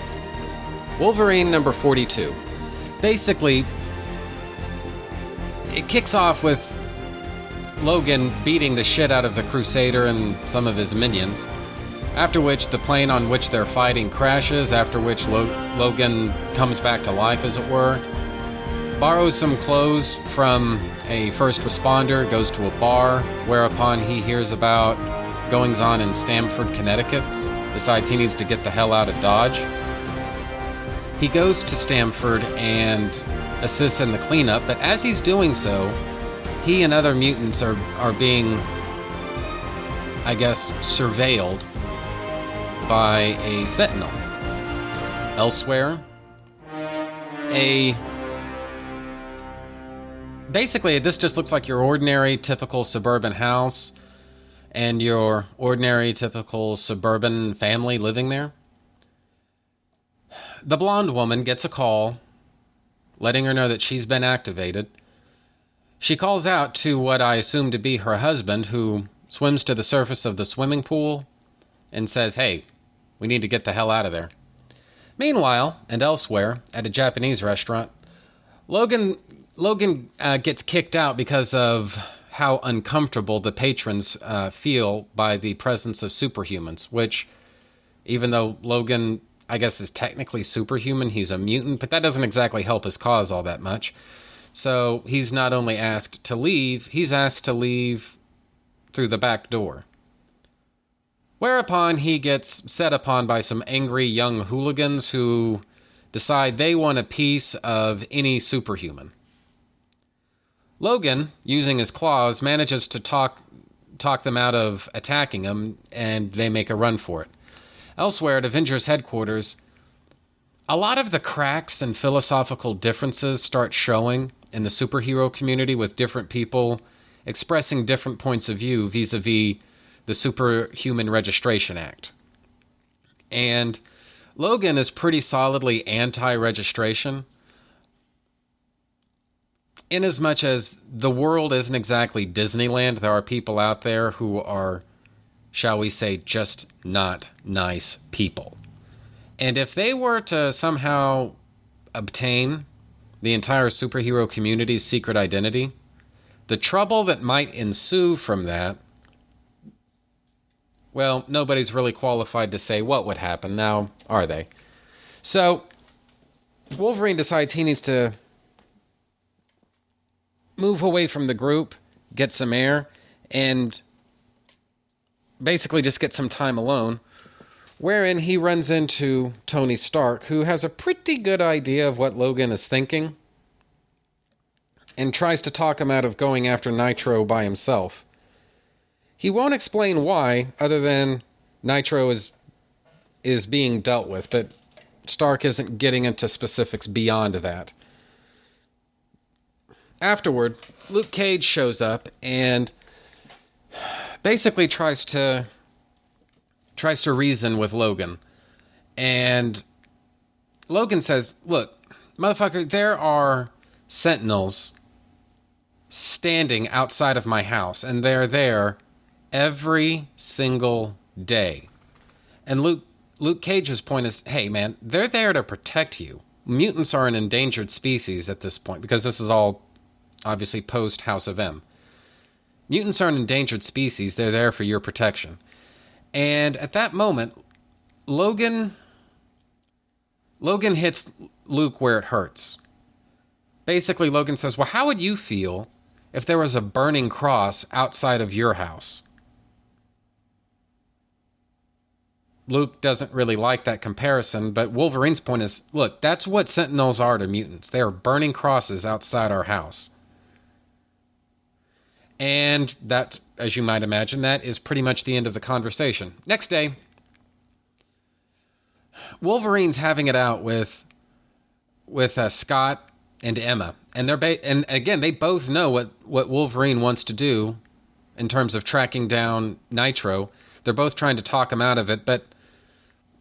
[SPEAKER 1] Wolverine number 42. Basically, it kicks off with Logan beating the shit out of the Crusader and some of his minions. After which, the plane on which they're fighting crashes, after which Lo- Logan comes back to life, as it were. Borrows some clothes from a first responder, goes to a bar, whereupon he hears about goings on in Stamford, Connecticut. Decides he needs to get the hell out of Dodge. He goes to Stamford and assists in the cleanup, but as he's doing so, he and other mutants are, are being, I guess, surveilled by a sentinel. Elsewhere, a. Basically, this just looks like your ordinary, typical suburban house and your ordinary, typical suburban family living there. The blonde woman gets a call letting her know that she's been activated. She calls out to what I assume to be her husband, who swims to the surface of the swimming pool and says, Hey, we need to get the hell out of there. Meanwhile, and elsewhere, at a Japanese restaurant, Logan Logan uh, gets kicked out because of how uncomfortable the patrons uh, feel by the presence of superhumans. Which, even though Logan, I guess, is technically superhuman, he's a mutant, but that doesn't exactly help his cause all that much. So he's not only asked to leave, he's asked to leave through the back door. Whereupon he gets set upon by some angry young hooligans who decide they want a piece of any superhuman. Logan, using his claws, manages to talk talk them out of attacking him, and they make a run for it. Elsewhere at Avengers headquarters, a lot of the cracks and philosophical differences start showing in the superhero community with different people expressing different points of view vis a vis the Superhuman Registration Act. And Logan is pretty solidly anti registration, in as much as the world isn't exactly Disneyland. There are people out there who are, shall we say, just not nice people. And if they were to somehow obtain the entire superhero community's secret identity, the trouble that might ensue from that Well, nobody's really qualified to say what would happen now, are they? So, Wolverine decides he needs to move away from the group, get some air, and basically just get some time alone. Wherein he runs into Tony Stark, who has a pretty good idea of what Logan is thinking and tries to talk him out of going after Nitro by himself. He won't explain why, other than Nitro is is being dealt with, but Stark isn't getting into specifics beyond that. Afterward, Luke Cage shows up and basically tries to tries to reason with Logan. And Logan says, "Look, motherfucker, there are sentinels standing outside of my house and they're there every single day." And Luke Luke Cage's point is, "Hey man, they're there to protect you. Mutants are an endangered species at this point because this is all obviously post House of M. Mutants are an endangered species. They're there for your protection." And at that moment, Logan Logan hits Luke where it hurts. Basically, Logan says, "Well, how would you feel if there was a burning cross outside of your house?" Luke doesn't really like that comparison, but Wolverine's point is, "Look, that's what Sentinels are to mutants. They are burning crosses outside our house." And that's, as you might imagine, that is pretty much the end of the conversation. Next day, Wolverine's having it out with with uh, Scott and Emma, and they're ba- and again they both know what what Wolverine wants to do in terms of tracking down Nitro. They're both trying to talk him out of it, but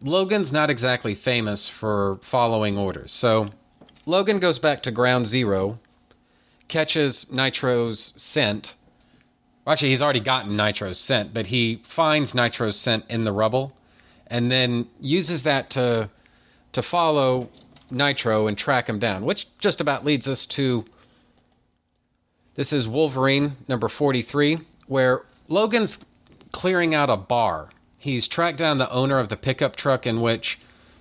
[SPEAKER 1] Logan's not exactly famous for following orders. So Logan goes back to Ground Zero, catches Nitro's scent. Actually, he's already gotten Nitro's scent, but he finds Nitro's scent in the rubble, and then uses that to to follow Nitro and track him down, which just about leads us to this is Wolverine number 43, where Logan's clearing out a bar. He's tracked down the owner of the pickup truck in which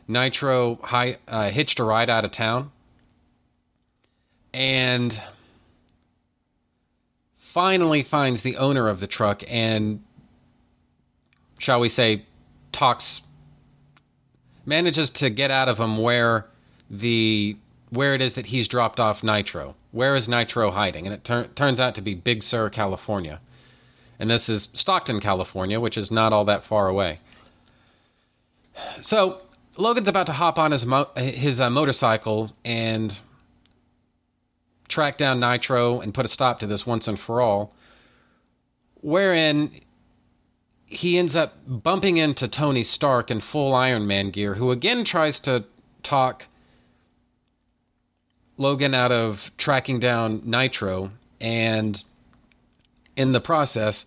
[SPEAKER 1] Nitro hi, uh, hitched a ride out of town. And finally finds the owner of the truck and, shall we say, talks, manages to get out of him where the where it is that he's dropped off Nitro. Where is Nitro hiding? And it tur- turns out to be Big Sur, California. And this is Stockton, California, which is not all that far away. So Logan's about to hop on his mo- his uh, motorcycle and track down Nitro and put a stop to this once and for all. Wherein he ends up bumping into Tony Stark in full Iron Man gear, who again tries to talk Logan out of tracking down Nitro, and in the process,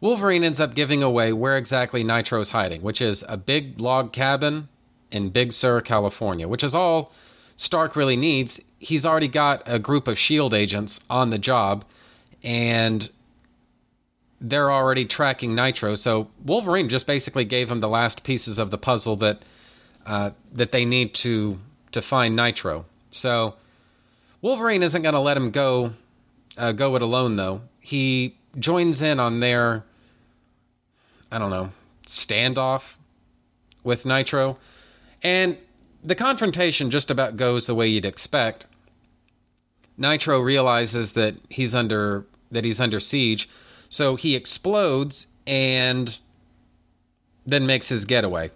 [SPEAKER 1] Wolverine ends up giving away where exactly Nitro's hiding, which is a big log cabin in Big Sur, California, which is all Stark really needs. He's already got a group of S.H.I.E.L.D. agents on the job, and they're already tracking Nitro. So Wolverine just basically gave him the last pieces of the puzzle that uh, that they need to to find Nitro. So Wolverine isn't going to let him go uh, go it alone though. He joins in on their I don't know standoff with Nitro, and the confrontation just about goes the way you'd expect. Nitro realizes that he's under that he's under siege, so he explodes and then makes his getaway.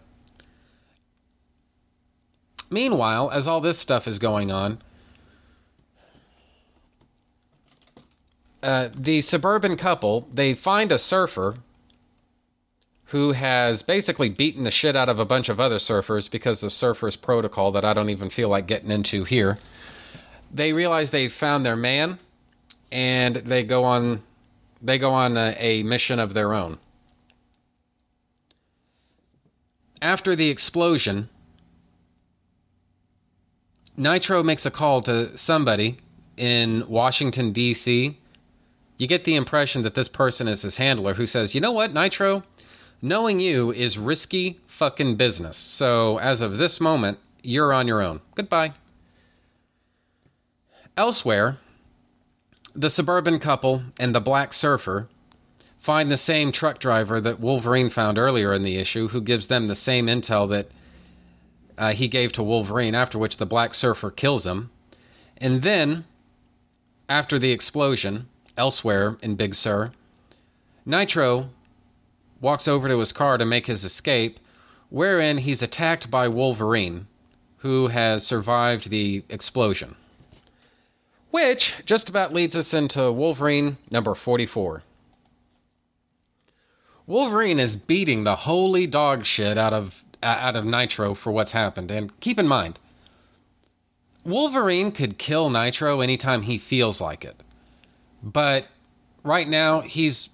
[SPEAKER 1] Meanwhile, as all this stuff is going on, uh, the suburban couple they find a surfer who has basically beaten the shit out of a bunch of other surfers because of surfers protocol that I don't even feel like getting into here. They realize they found their man, and they go on they go on a, a mission of their own. After the explosion, Nitro makes a call to somebody in Washington, D.C. You get the impression that this person is his handler who says, You know what, Nitro? Knowing you is risky fucking business. So as of this moment, you're on your own. Goodbye. Elsewhere, the suburban couple and the black surfer find the same truck driver that Wolverine found earlier in the issue, who gives them the same intel that uh, he gave to Wolverine, after which the black surfer kills him. And then, after the explosion, elsewhere in Big Sur, Nitro walks over to his car to make his escape, wherein he's attacked by Wolverine, who has survived the explosion. Which just about leads us into Wolverine number 44. Wolverine is beating the holy dog shit out of out of Nitro for what's happened. And keep in mind, Wolverine could kill Nitro anytime he feels like it. But right now, he's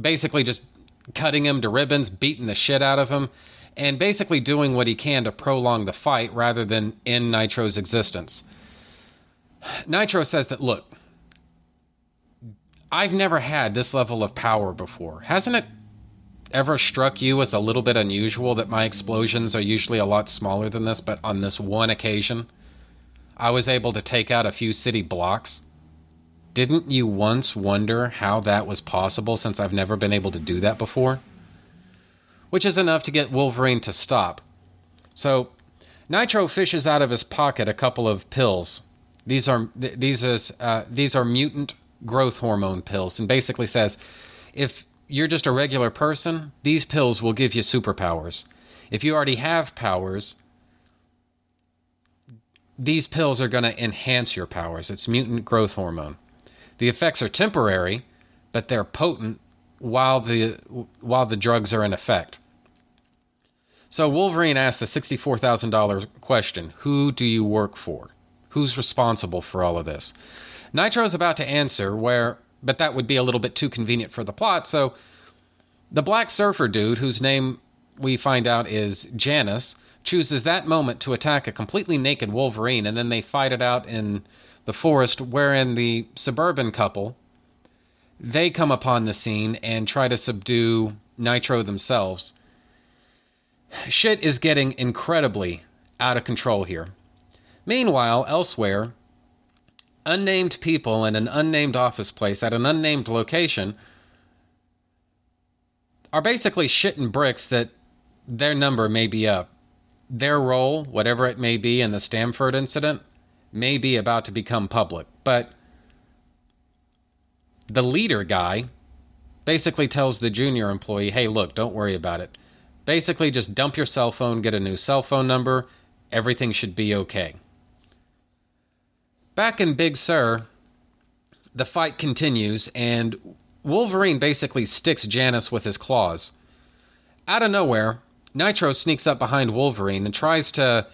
[SPEAKER 1] basically just cutting him to ribbons, beating the shit out of him, and basically doing what he can to prolong the fight rather than end Nitro's existence. Nitro says that, look, I've never had this level of power before. Hasn't it ever struck you as a little bit unusual that my explosions are usually a lot smaller than this, but on this one occasion, I was able to take out a few city blocks? Didn't you once wonder how that was possible since I've never been able to do that before? Which is enough to get Wolverine to stop. So, Nitro fishes out of his pocket a couple of pills. These are these is uh, these are mutant growth hormone pills, and basically says, if you're just a regular person, these pills will give you superpowers. If you already have powers, these pills are going to enhance your powers. It's mutant growth hormone. The effects are temporary, but they're potent while the while the drugs are in effect. So Wolverine asks the $64,000 question, who do you work for? Who's responsible for all of this? Nitro is about to answer where but that would be a little bit too convenient for the plot. So the black surfer dude, whose name we find out is Janus, chooses that moment to attack a completely naked Wolverine, and then they fight it out in the forest, wherein the suburban couple they come upon the scene and try to subdue Nitro themselves. Shit is getting incredibly out of control here. Meanwhile, elsewhere, unnamed people in an unnamed office place at an unnamed location are basically shitting bricks that their number may be up. Their role, whatever it may be in the Stamford incident, may be about to become public. But the leader guy basically tells the junior employee, hey, look, don't worry about it. Basically, just dump your cell phone, get a new cell phone number, everything should be okay. Back in Big Sur, the fight continues, and Wolverine basically sticks Janus with his claws. Out of nowhere, Nitro sneaks up behind Wolverine and tries to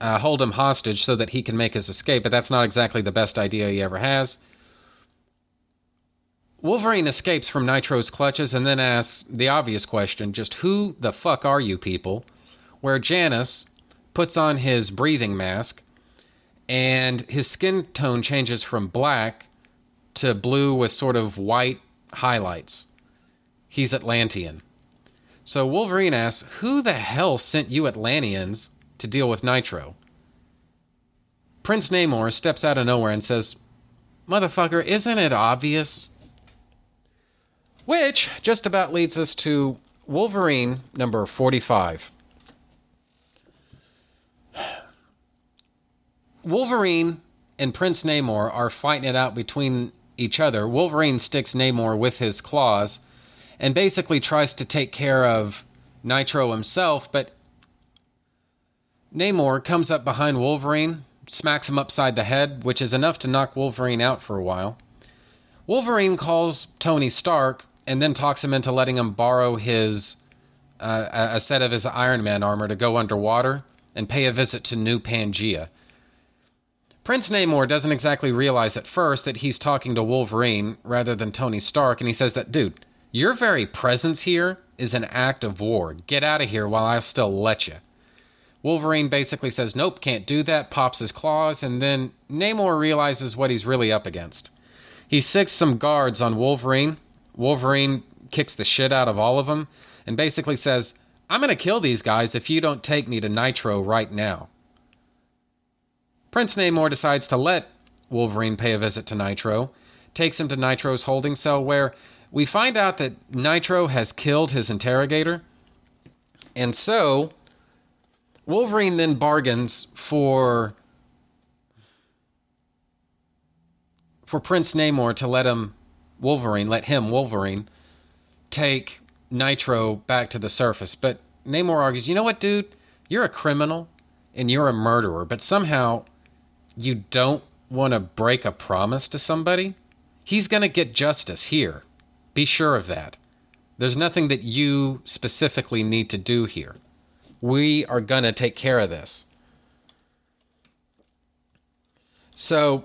[SPEAKER 1] uh, hold him hostage so that he can make his escape, but that's not exactly the best idea he ever has. Wolverine escapes from Nitro's clutches and then asks the obvious question just who the fuck are you people? Where Janus puts on his breathing mask and his skin tone changes from black to blue with sort of white highlights. He's Atlantean. So Wolverine asks, Who the hell sent you Atlanteans to deal with Nitro? Prince Namor steps out of nowhere and says, Motherfucker, isn't it obvious? Which just about leads us to Wolverine number 45. Wolverine and Prince Namor are fighting it out between each other. Wolverine sticks Namor with his claws and basically tries to take care of Nitro himself, but Namor comes up behind Wolverine, smacks him upside the head, which is enough to knock Wolverine out for a while. Wolverine calls Tony Stark and then talks him into letting him borrow his uh, a set of his Iron Man armor to go underwater and pay a visit to New Pangea. Prince Namor doesn't exactly realize at first that he's talking to Wolverine rather than Tony Stark, and he says that, dude, your very presence here is an act of war. Get out of here while I still let you. Wolverine basically says, nope, can't do that, pops his claws, and then Namor realizes what he's really up against. He sicks some guards on Wolverine. Wolverine kicks the shit out of all of them, and basically says, I'm going to kill these guys if you don't take me to Nitro right now. Prince Namor decides to let Wolverine pay a visit to Nitro, takes him to Nitro's holding cell, where we find out that Nitro has killed his interrogator. And so, Wolverine then bargains for for Prince Namor to let him Wolverine, let him Wolverine take Nitro back to the surface. But Namor argues, "You know what, dude? You're a criminal and you're a murderer, but somehow you don't want to break a promise to somebody. He's going to get justice here. Be sure of that. There's nothing that you specifically need to do here. We are going to take care of this." So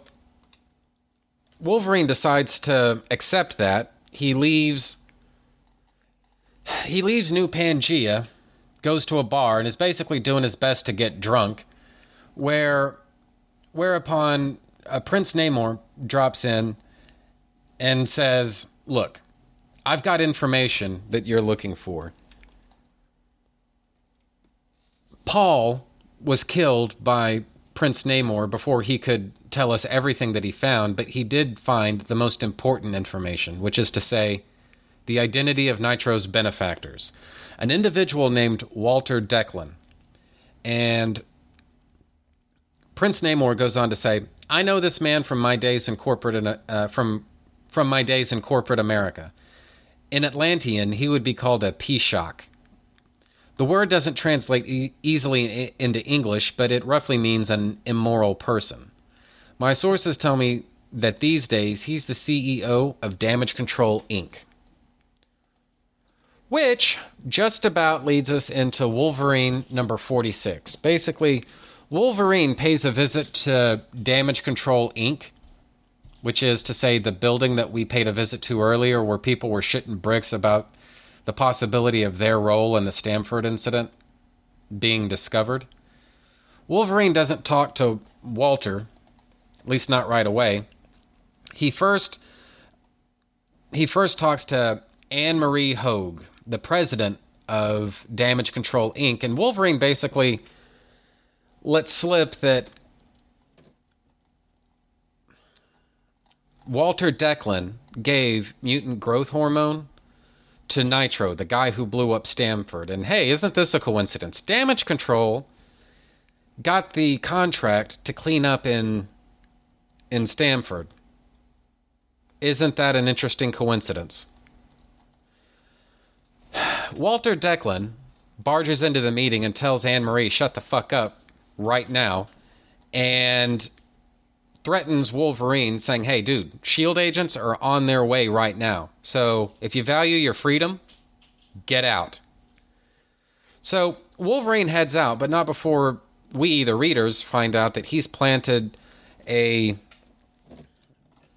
[SPEAKER 1] Wolverine decides to accept that. He leaves he leaves New Pangea, goes to a bar and is basically doing his best to get drunk, where whereupon uh, Prince Namor drops in and says, "Look, I've got information that you're looking for. Paul was killed by Prince Namor before he could tell us everything that he found, but he did find the most important information, which is to say, the identity of Nitro's benefactors, an individual named Walter Declan. And Prince Namor goes on to say, "I know this man from my days in corporate uh, from from my days in corporate America. In Atlantean, he would be called a Pishak. The word doesn't translate e- easily into English, but it roughly means an immoral person. My sources tell me that these days he's the CEO of Damage Control Inc. Which just about leads us into Wolverine number 46. Basically, Wolverine pays a visit to Damage Control Inc., which is to say the building that we paid a visit to earlier where people were shitting bricks about the possibility of their role in the Stamford incident being discovered. Wolverine doesn't talk to Walter, at least not right away. He first he first talks to Anne Marie Hoag, the president of Damage Control Inc., and Wolverine basically lets slip that Walter Declan gave mutant growth hormone to Nitro, the guy who blew up Stamford. And hey, isn't this a coincidence? Damage Control got the contract to clean up in in Stamford. Isn't that an interesting coincidence? (sighs) Walter Declan barges into the meeting and tells Anne Marie, shut the fuck up right now, and threatens Wolverine, saying, hey, dude, shield agents are on their way right now. So if you value your freedom, get out. So Wolverine heads out, but not before we, the readers, find out that he's planted a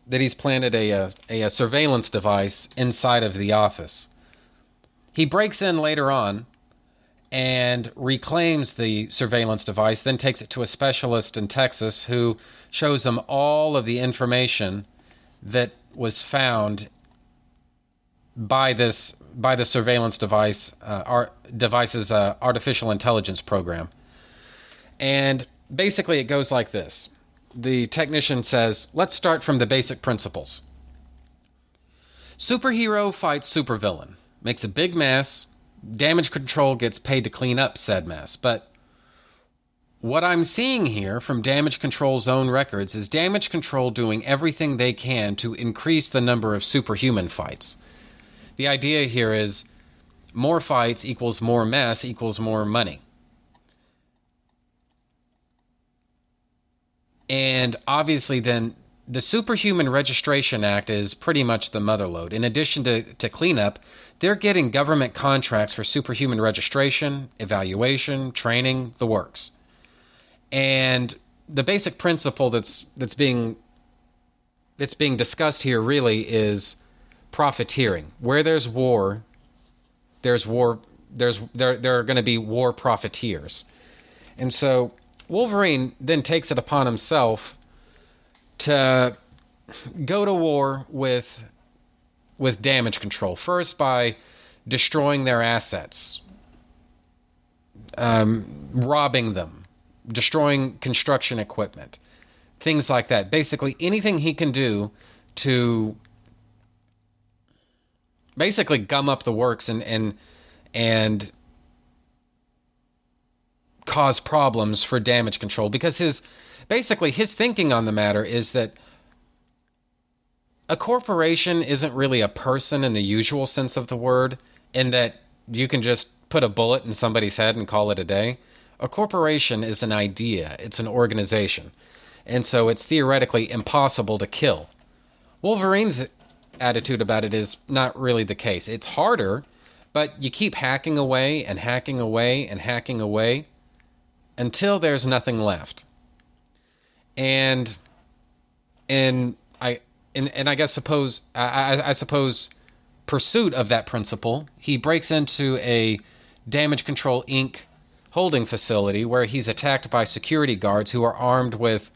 [SPEAKER 1] that he's planted a, a, a surveillance device inside of the office. He breaks in later on and reclaims the surveillance device, then takes it to a specialist in Texas who shows him all of the information that was found by this by the surveillance device uh, our device's uh, artificial intelligence program. And basically, it goes like this: the technician says, "Let's start from the basic principles." Superhero fights supervillain, makes a big mess. Damage control gets paid to clean up said mess. But what I'm seeing here from Damage Control's own records is Damage Control doing everything they can to increase the number of superhuman fights. The idea here is more fights equals more mess equals more money. And obviously, then the Superhuman Registration Act is pretty much the motherlode. In addition to, to cleanup, they're getting government contracts for superhuman registration, evaluation, training, the works. And the basic principle that's that's being that's being discussed here really is profiteering. Where there's war, there's war there's there there are going to be war profiteers. And so Wolverine then takes it upon himself to go to war with with damage control. First by destroying their assets, um, robbing them, destroying construction equipment, things like that. Basically, anything he can do to basically gum up the works and and and cause problems for damage control. Because his basically his thinking on the matter is that a corporation isn't really a person in the usual sense of the word in that you can just put a bullet in somebody's head and call it a day. A corporation is an idea. It's an organization. And so it's theoretically impossible to kill. Wolverine's attitude about it is not really the case. It's harder but you keep hacking away and hacking away and hacking away until there's nothing left. And in and, and I guess suppose I, I suppose pursuit of that principle, he breaks into a damage control inc holding facility where he's attacked by security guards who are armed with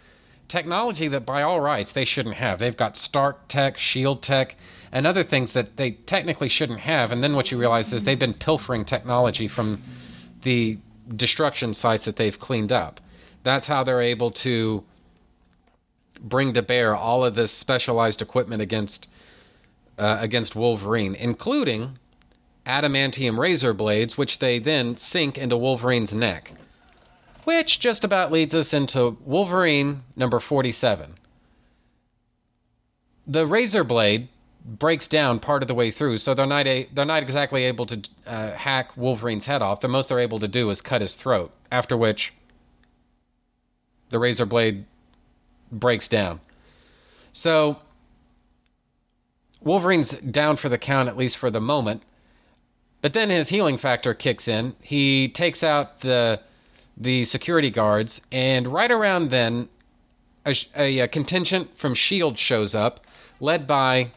[SPEAKER 1] technology that by all rights they shouldn't have. They've got Stark tech, shield tech, and other things that they technically shouldn't have. And then what you realize is they've been pilfering technology from the destruction sites that they've cleaned up. That's how they're able to bring to bear all of this specialized equipment against uh, against Wolverine, including adamantium razor blades, which they then sink into Wolverine's neck. Which just about leads us into Wolverine number 47. The razor blade breaks down part of the way through, so they're not a, they're not exactly able to uh, hack Wolverine's head off. The most they're able to do is cut his throat. After which, the razor blade breaks down. So Wolverine's down for the count at least for the moment. But then his healing factor kicks in. He takes out the the security guards, and right around then, a, a, a contingent from Shield shows up, led by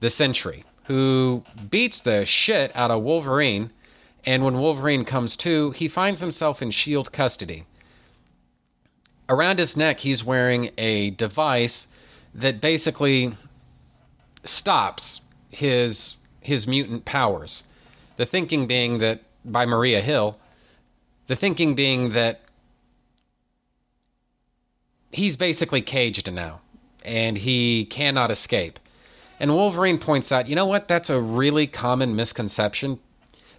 [SPEAKER 1] the Sentry, who beats the shit out of Wolverine. And when Wolverine comes to, he finds himself in shield custody. Around his neck, he's wearing a device that basically stops his his mutant powers. The thinking being that by Maria Hill, the thinking being that he's basically caged now and he cannot escape. And Wolverine points out, you know what? That's a really common misconception.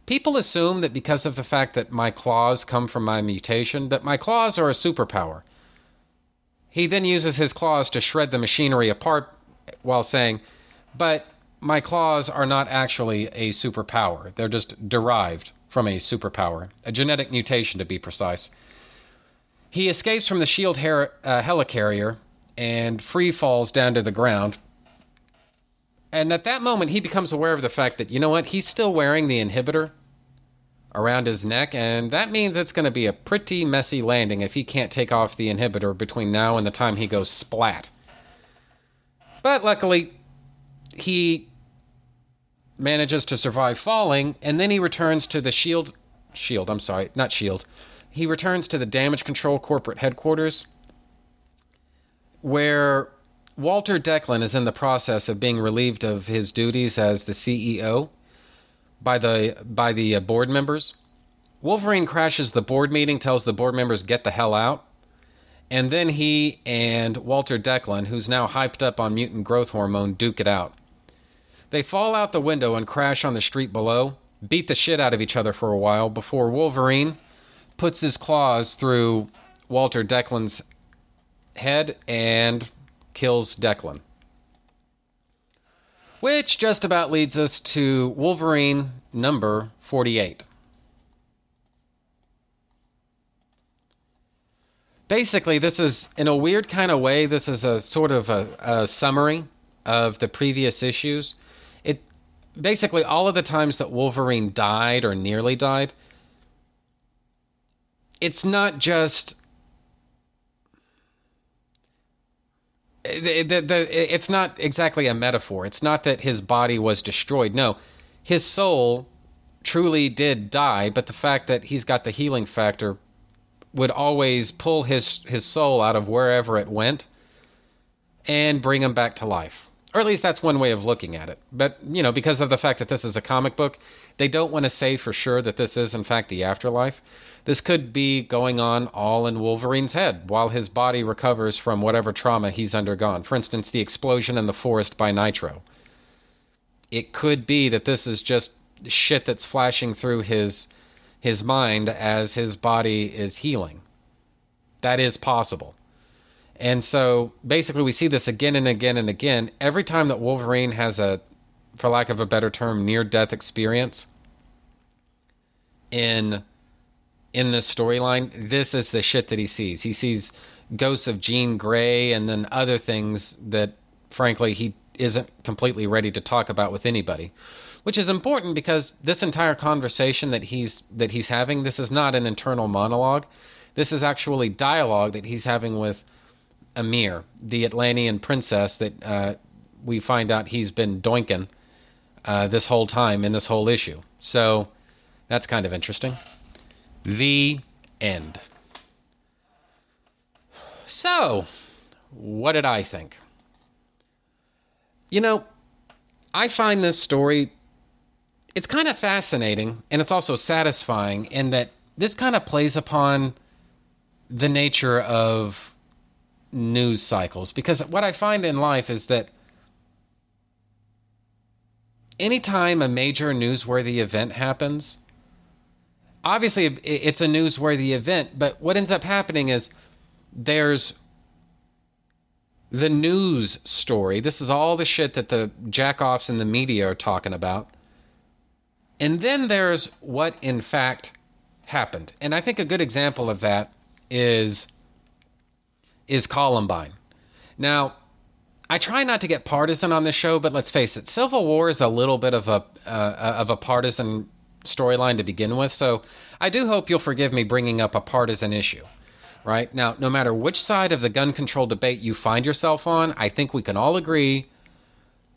[SPEAKER 1] People assume that because of the fact that my claws come from my mutation, that my claws are a superpower. He then uses his claws to shred the machinery apart while saying, but my claws are not actually a superpower. They're just derived from a superpower, a genetic mutation to be precise. He escapes from the shield her- uh, helicarrier and free falls down to the ground, and at that moment, he becomes aware of the fact that, you know what, he's still wearing the inhibitor around his neck, and that means it's going to be a pretty messy landing if he can't take off the inhibitor between now and the time he goes splat. But luckily, he manages to survive falling, and then he returns to the shield. Shield, I'm sorry, not shield. He returns to the damage control corporate headquarters, where Walter Declan is in the process of being relieved of his duties as the CEO by the by the uh, board members. Wolverine crashes the board meeting, tells the board members get the hell out, and then he and Walter Declan, who's now hyped up on mutant growth hormone, duke it out. They fall out the window and crash on the street below, beat the shit out of each other for a while before Wolverine puts his claws through Walter Declan's head and kills Declan. Which just about leads us to Wolverine number 48. Basically, this is, in a weird kind of way, this is a sort of a, a summary of the previous issues. It basically all of the times that Wolverine died or nearly died, it's not just the, the, it's not exactly a metaphor. It's not that his body was destroyed. No, his soul truly did die, but the fact that he's got the healing factor would always pull his his soul out of wherever it went and bring him back to life Or at least that's one way of looking at it. But, you know, because of the fact that this is a comic book, they don't want to say for sure that this is, in fact, the afterlife. This could be going on all in Wolverine's head while his body recovers from whatever trauma he's undergone. For instance, the explosion in the forest by Nitro. It could be that this is just shit that's flashing through his his mind as his body is healing. That is possible. And so basically, we see this again and again and again. Every time that Wolverine has a, for lack of a better term, near death experience in in this storyline, this is the shit that he sees. He sees ghosts of Jean Grey and then other things that, frankly, he isn't completely ready to talk about with anybody. Which is important because this entire conversation that he's that he's having, this is not an internal monologue. This is actually dialogue that he's having with Amir, the Atlantean princess that uh, we find out he's been doinking uh, this whole time in this whole issue. So that's kind of interesting. The end. So, what did I think? You know, I find this story it's kind of fascinating and it's also satisfying in that this kind of plays upon the nature of news cycles because what I find in life is that anytime a major newsworthy event happens, obviously it's a newsworthy event, but what ends up happening is there's the news story. This is all the shit that the jackoffs in the media are talking about. And then there's what in fact happened. And I think a good example of that is is Columbine. Now, I try not to get partisan on this show, but let's face it, Civil War is a little bit of a uh, of a partisan storyline to begin with. So I do hope you'll forgive me bringing up a partisan issue. Right now, no matter which side of the gun control debate you find yourself on, I think we can all agree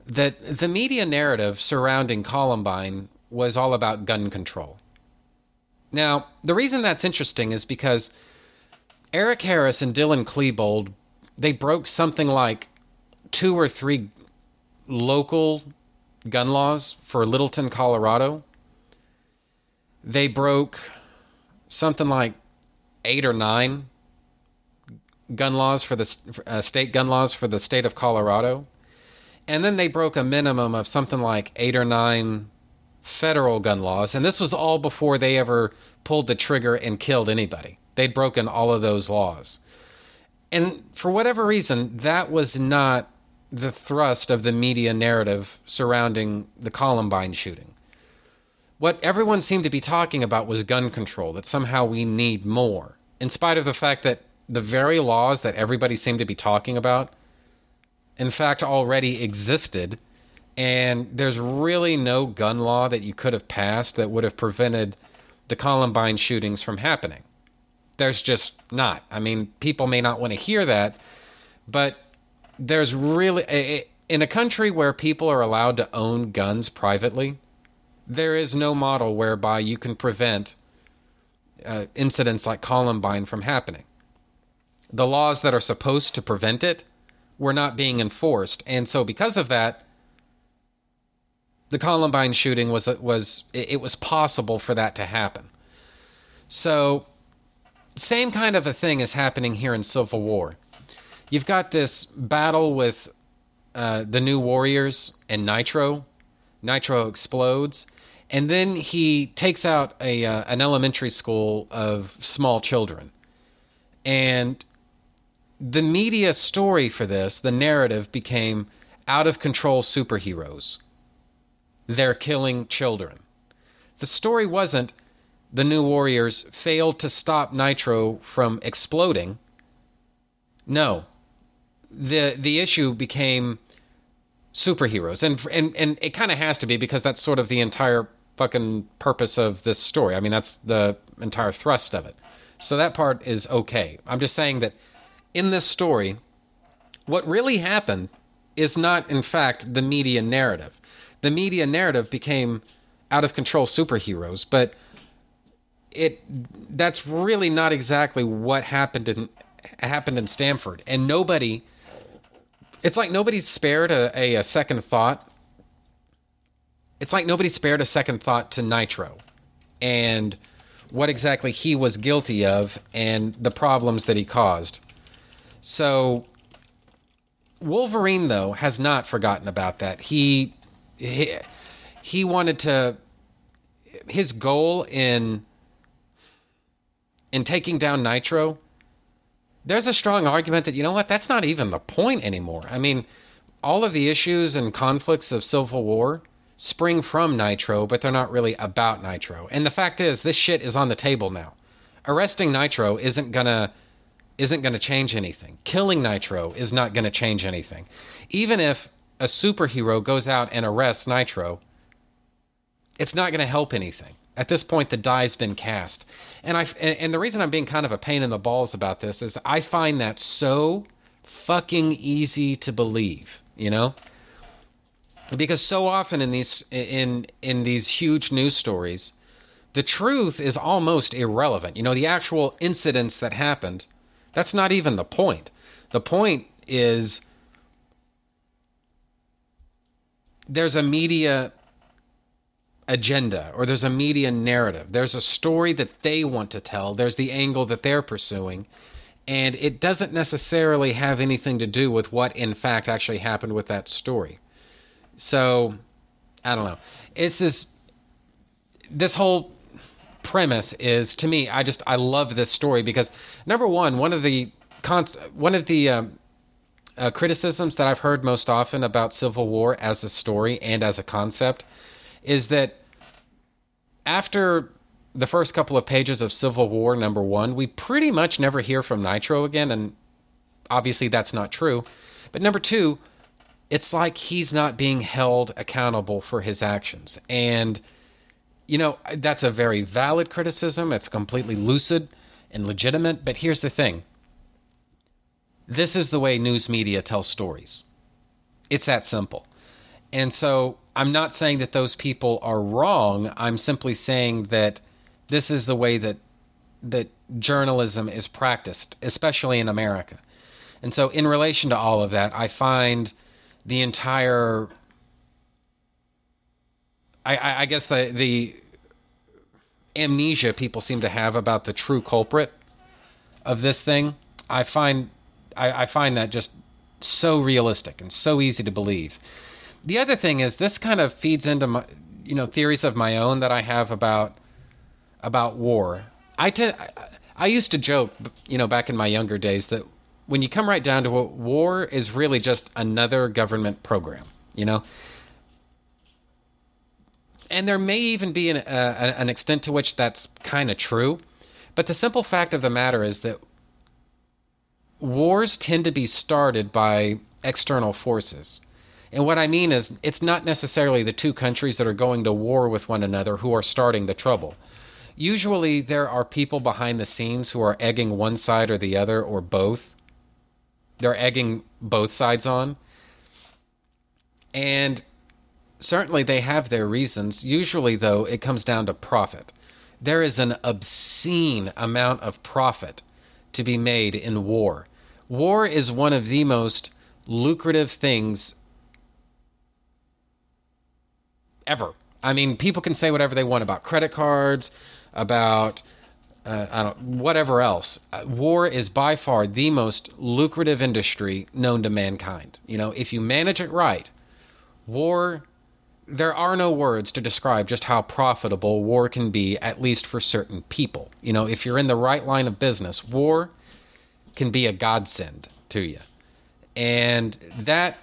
[SPEAKER 1] that the media narrative surrounding Columbine was all about gun control. Now, the reason that's interesting is because Eric Harris and Dylan Klebold, they broke something like two or three local gun laws for Littleton, Colorado. They broke something like eight or nine gun laws for the uh, state gun laws for the state of Colorado. And then they broke a minimum of something like eight or nine federal gun laws. And this was all before they ever pulled the trigger and killed anybody. They'd broken all of those laws. And for whatever reason, that was not the thrust of the media narrative surrounding the Columbine shooting. What everyone seemed to be talking about was gun control, that somehow we need more, in spite of the fact that the very laws that everybody seemed to be talking about, in fact, already existed. And there's really no gun law that you could have passed that would have prevented the Columbine shootings from happening there's just not. I mean, people may not want to hear that, but there's really in a country where people are allowed to own guns privately, there is no model whereby you can prevent uh, incidents like Columbine from happening. The laws that are supposed to prevent it were not being enforced, and so because of that, the Columbine shooting was was it was possible for that to happen. So same kind of a thing is happening here in Civil War. You've got this battle with uh, the New Warriors and Nitro. Nitro explodes, and then he takes out a uh, an elementary school of small children. And the media story for this, the narrative became out of control superheroes. They're killing children. The story wasn't the New Warriors failed to stop Nitro from exploding. No. The the issue became superheroes. And and and it kind of has to be because that's sort of the entire fucking purpose of this story. I mean, that's the entire thrust of it. So that part is okay. I'm just saying that in this story, what really happened is not in fact the media narrative. The media narrative became out of control superheroes, but it that's really not exactly what happened in happened in Stamford, and nobody it's like nobody spared a, a, a second thought. It's like nobody spared a second thought to Nitro and what exactly he was guilty of and the problems that he caused. So Wolverine though has not forgotten about that. He he, he wanted to his goal in in taking down Nitro there's a strong argument that you know what that's not even the point anymore. I mean, all of the issues and conflicts of Civil War spring from Nitro, but they're not really about Nitro. And the fact is, this shit is on the table now. Arresting Nitro isn't gonna isn't gonna change anything. Killing Nitro is not gonna change anything. Even if a superhero goes out and arrests Nitro, it's not gonna help anything. At this point, the die's been cast, and I and the reason I'm being kind of a pain in the balls about this is I find that so fucking easy to believe. You know, because so often in these in in these huge news stories the truth is almost irrelevant you know the actual incidents that happened that's not even the point the point is there's a media agenda or there's a media narrative there's a story that they want to tell there's the angle that they're pursuing and it doesn't necessarily have anything to do with what in fact actually happened with that story so, I don't know. It's this this whole premise is to me. I just I love this story because number one, one of the const, one of the um, uh, criticisms that I've heard most often about Civil War as a story and as a concept is that after the first couple of pages of Civil War number one, we pretty much never hear from Nitro again, and obviously that's not true. But number two, it's like he's not being held accountable for his actions. And, you know, that's a very valid criticism. It's completely lucid and legitimate. But here's the thing this is the way news media tells stories. It's that simple. And so I'm not saying that those people are wrong. I'm simply saying that this is the way that that journalism is practiced, especially in America. And so in relation to all of that, I find the entire I, I, guess the the amnesia people seem to have about the true culprit of this thing, I find I, I find that just so realistic and so easy to believe. The other thing is this kind of feeds into my you know theories of my own that I have about about war. I I, I used to joke, you know, back in my younger days that when you come right down to it, war is really just another government program, you know? And there may even be an, uh, an extent to which that's kind of true. But the simple fact of the matter is that wars tend to be started by external forces. And what I mean is, it's not necessarily the two countries that are going to war with one another who are starting the trouble. Usually, there are people behind the scenes who are egging one side or the other or both they're egging both sides on. And certainly they have their reasons. Usually, though, it comes down to profit. There is an obscene amount of profit to be made in war. War is one of the most lucrative things ever. I mean, people can say whatever they want about credit cards, about uh, I don't whatever else. Uh, war is by far the most lucrative industry known to mankind. You know, if you manage it right, war there are no words to describe just how profitable war can be at least for certain people. You know, if you're in the right line of business, war can be a godsend to you. And that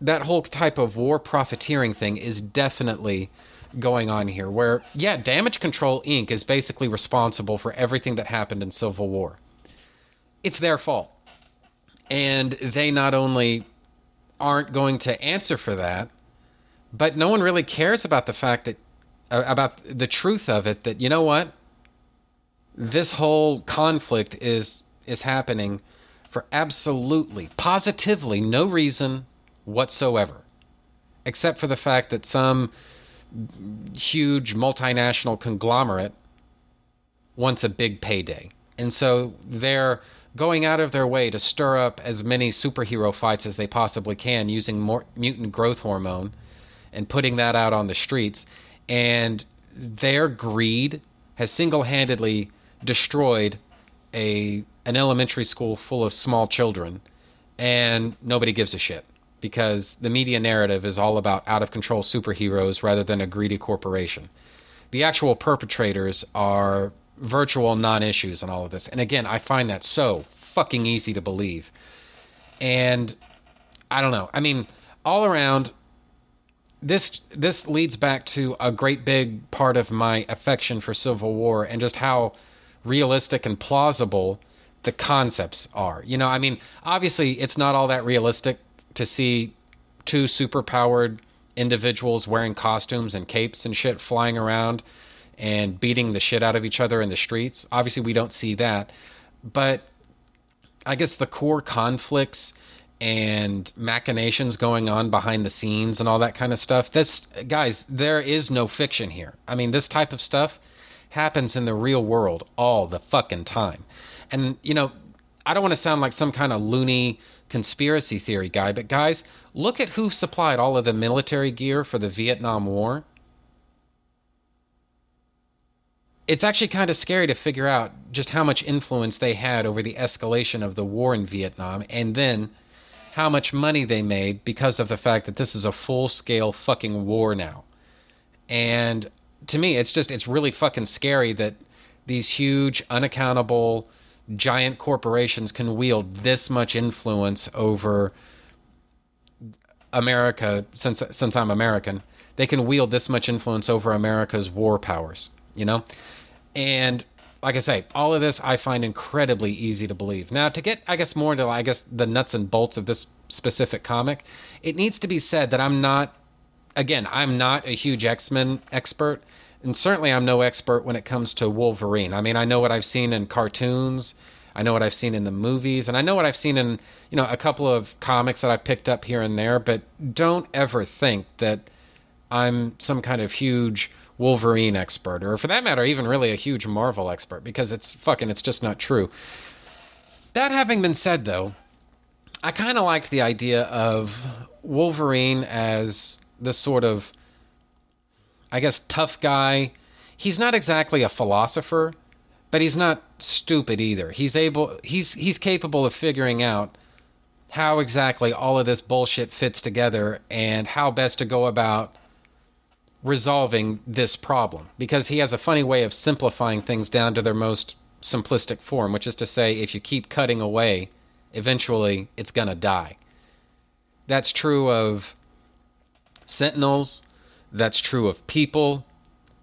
[SPEAKER 1] that whole type of war profiteering thing is definitely going on here where, yeah, Damage Control Inc. is basically responsible for everything that happened in Civil War. It's their fault. And they not only aren't going to answer for that, but no one really cares about the fact that, uh, about the truth of it, that, you know what? This whole conflict is is happening for absolutely, positively no reason whatsoever, except for the fact that some huge multinational conglomerate wants a big payday. And so they're going out of their way to stir up as many superhero fights as they possibly can using more mutant growth hormone and putting that out on the streets. And their greed has single-handedly destroyed a an elementary school full of small children and nobody gives a shit because the media narrative is all about out of control superheroes rather than a greedy corporation. The actual perpetrators are virtual non issues in all of this. And again, I find that so fucking easy to believe. And I don't know. I mean, all around, this this leads back to a great big part of my affection for Civil War and just how realistic and plausible the concepts are. You know, I mean, obviously it's not all that realistic to see two superpowered individuals wearing costumes and capes and shit flying around and beating the shit out of each other in the streets. Obviously we don't see that. But I guess the core conflicts and machinations going on behind the scenes and all that kind of stuff. This guys, there is no fiction here. I mean, this type of stuff happens in the real world all the fucking time. And, you know, I don't want to sound like some kind of loony conspiracy theory guy, but guys, look at who supplied all of the military gear for the Vietnam War. It's actually kind of scary to figure out just how much influence they had over the escalation of the war in Vietnam and then how much money they made because of the fact that this is a full scale fucking war now. And to me, it's just, it's really fucking scary that these huge, unaccountable, giant corporations can wield this much influence over America since since I'm American they can wield this much influence over America's war powers you know? And like I say all of this I find incredibly easy to believe. Now to get I guess more into I guess the nuts and bolts of this specific comic it needs to be said that I'm not again I'm not a huge X-Men expert and certainly I'm no expert when it comes to Wolverine. I mean, I know what I've seen in cartoons, I know what I've seen in the movies, and I know what I've seen in, you know, a couple of comics that I've picked up here and there, but don't ever think that I'm some kind of huge Wolverine expert or for that matter even really a huge Marvel expert because it's fucking it's just not true. That having been said though, I kind of liked the idea of Wolverine as the sort of I guess, tough guy. He's not exactly a philosopher, but he's not stupid either. He's able he's he's capable of figuring out how exactly all of this bullshit fits together and how best to go about resolving this problem because he has a funny way of simplifying things down to their most simplistic form, which is to say if you keep cutting away, eventually it's going to die. That's true of sentinels, that's true of people.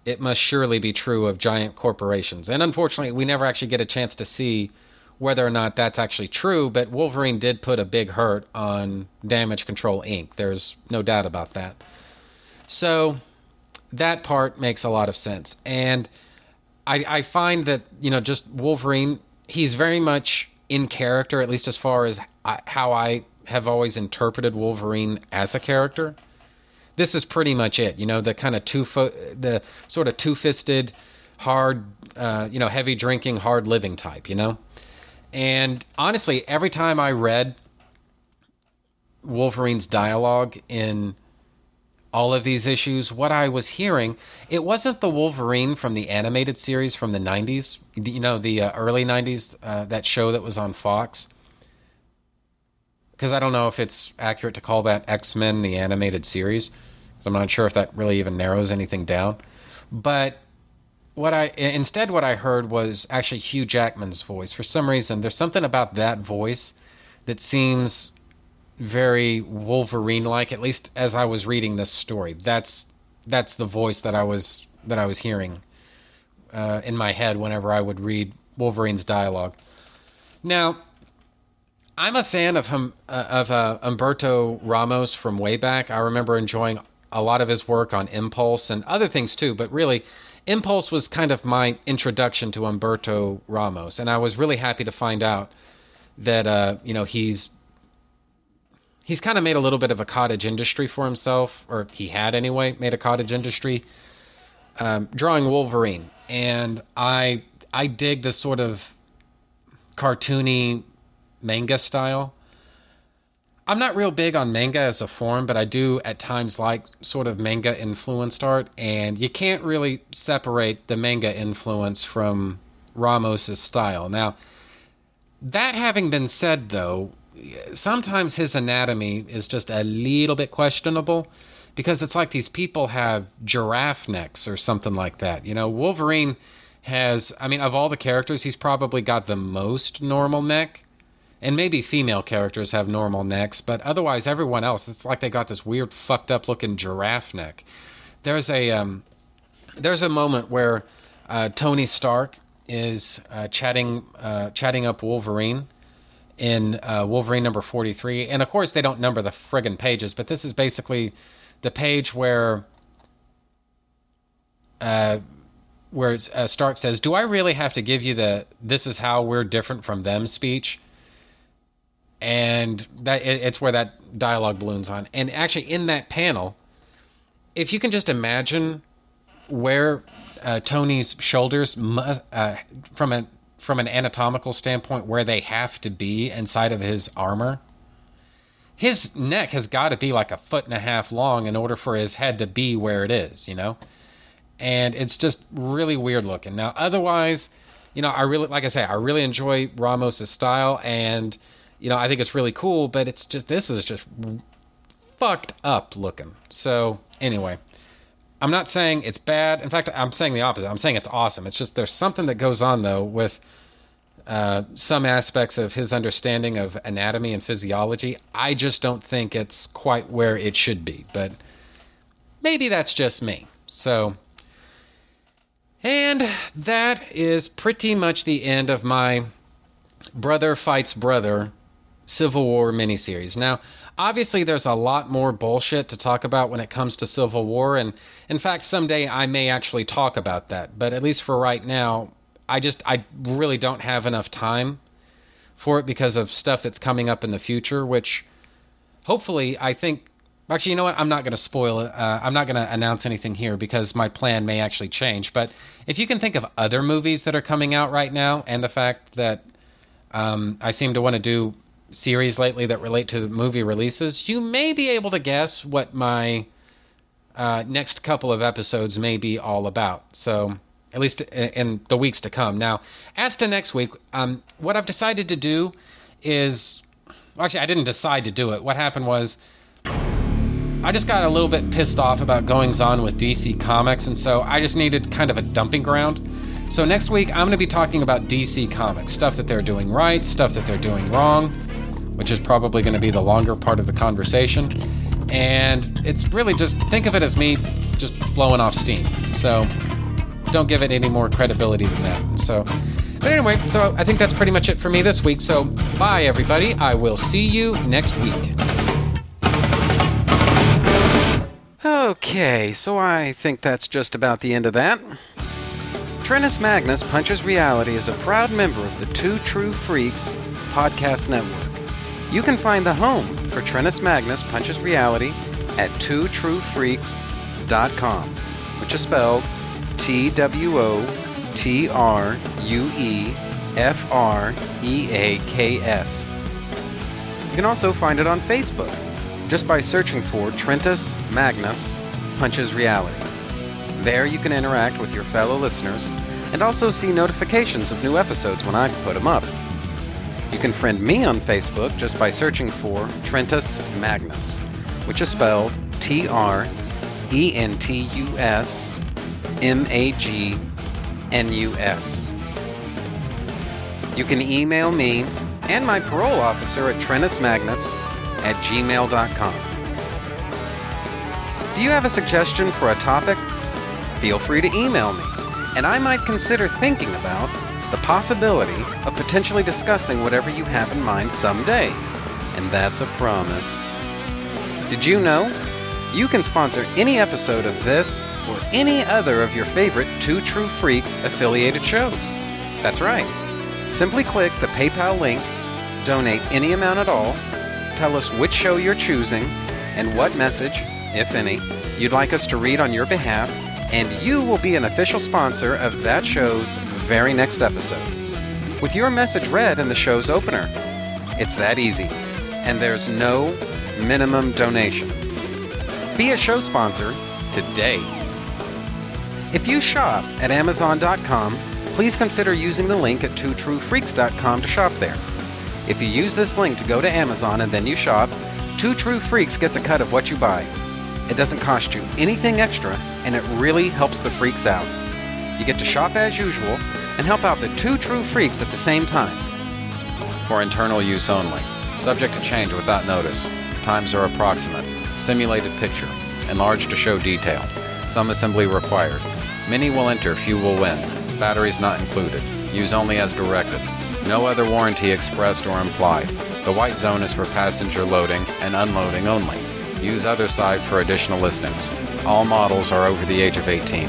[SPEAKER 1] It must surely be true of giant corporations. And unfortunately, we never actually get a chance to see whether or not that's actually true, but Wolverine did put a big hurt on Damage Control Inc. There's no doubt about that. So that part makes a lot of sense. And I, I find that, you know, just Wolverine, he's very much in character, at least as far as I, how I have always interpreted Wolverine as a character this is pretty much it. You know, the kind of two foot, the sort of two fisted, hard, uh, you know, heavy drinking, hard living type. You know, and honestly, every time I read Wolverine's dialogue in all of these issues, what I was hearing, it wasn't the Wolverine from the animated series from the 90s, you know, the uh, early 90s, uh, that show that was on Fox. Because I don't know if it's accurate to call that X Men the animated series. So I'm not sure if that really even narrows anything down. But what I instead what I heard was actually Hugh Jackman's voice. For some reason, there's something about that voice that seems very Wolverine-like. At least as I was reading this story, that's that's the voice that I was that I was hearing uh, in my head whenever I would read Wolverine's dialogue. Now, I'm a fan of hum, uh, of uh, Humberto Ramos from way back. I remember enjoying a lot of his work on Impulse and other things too, but really, Impulse was kind of my introduction to Humberto Ramos, and I was really happy to find out that uh, you know he's he's kind of made a little bit of a cottage industry for himself, or he had anyway, made a cottage industry um, drawing Wolverine, and I I dig this sort of cartoony manga style. I'm not real big on manga as a form, but I do at times like sort of manga influenced art, and you can't really separate the manga influence from Ramos's style. Now, that having been said, though, sometimes his anatomy is just a little bit questionable because it's like these people have giraffe necks or something like that. You know, Wolverine has, I mean, of all the characters, he's probably got the most normal neck. And maybe female characters have normal necks, but otherwise, everyone else, it's like they got this weird, fucked up looking giraffe neck. There's a, um, there's a moment where uh, Tony Stark is uh, chatting, uh, chatting up Wolverine in uh, Wolverine number 43. And of course, they don't number the friggin' pages, but this is basically the page where uh, where uh, Stark says, "Do I really have to give you the this is how we're different from them speech?" And that it, it's where that dialogue balloons on. And actually, in that panel, if you can just imagine where uh, Tony's shoulders, mu- uh, from a from an anatomical standpoint, where they have to be inside of his armor, his neck has got to be like a foot and a half long in order for his head to be where it is, you know? And it's just really weird looking. Now, otherwise, you know, I really, like I say, I really enjoy Ramos's style and, you know, I think it's really cool, but it's just, this is just fucked up looking. So, anyway, I'm not saying it's bad. In fact, I'm saying the opposite. I'm saying it's awesome. It's just there's something that goes on, though, with uh, some aspects of his understanding of anatomy and physiology. I just don't think it's quite where it should be, but maybe that's just me. So, and that is pretty much the end of my Brother Fights Brother Civil War miniseries. Now, obviously, there's a lot more bullshit to talk about when it comes to Civil War, and in fact, someday I may actually talk about that, but at least for right now, I just I really don't have enough time for it because of stuff that's coming up in the future, which hopefully I think. Actually, you know what? I'm not going to spoil it. Uh, I'm not going to announce anything here because my plan may actually change. But if you can think of other movies that are coming out right now, and the fact that um, I seem to want to do series lately that relate to movie releases, you may be able to guess what my uh, next couple of episodes may be all about. So at least in the weeks to come. Now, as to next week, um, what I've decided to do is actually, I didn't decide to do it. What happened was I just got a little bit pissed off about goings on with DC Comics, and so I just needed kind of a dumping ground. So next week, I'm going to be talking about DC Comics stuff that they're doing right, stuff that they're doing wrong, which is probably going to be the longer part of the conversation. And it's really just think of it as me just blowing off steam. So don't give it any more credibility than that. So, but anyway, so I think that's pretty much it for me this week. So, bye everybody. I will see you next week. Okay, so I think that's just about the end of that. Trentus Magnus Punches Reality is a proud member of the Two True Freaks podcast network. You can find the home for Trentus Magnus Punches Reality at twotruefreaks.com, which is spelled T W O T R U E F R E A K S. You can also find it on Facebook just by searching for Trentus Magnus Punches Reality. There you can interact with your fellow listeners and also see notifications of new episodes when I put them up. Can friend me on Facebook just by searching for Trentus Magnus, which is spelled T R E N T U S M A G N U S. You can email me and my parole officer at trentusmagnus at gmail.com. Do you have a suggestion for a topic? Feel free to email me, and I might consider thinking about the possibility of potentially discussing whatever you have in mind someday. And that's a promise. Did you know? You can sponsor any episode of this or any other of your favorite Two True Freaks affiliated shows. That's right. Simply click the PayPal link, donate any amount at all, tell us which show you're choosing, and what message, if any, you'd like us to read on your behalf, and you will be an official sponsor of that show's very next episode. with your message read in the show's opener. It's that easy, and there's no minimum donation. Be a show sponsor today. If you shop at Amazon.com, please consider using the link at twotruefreaks.com to shop there. If you use this link to go to Amazon and then you shop, Two True Freaks gets a cut of what you buy. It doesn't cost you anything extra, and it really helps the freaks out. You get to shop as usual and help out the two true freaks at the same time. For internal use only, subject to change without notice. Times are approximate. Simulated picture, enlarged to show detail. Some assembly required. Many will enter, few will win. Batteries not included. Use only as directed. No other warranty expressed or implied. The white zone is for passenger loading and unloading only. Use other side for additional listings. All models are over the age of 18.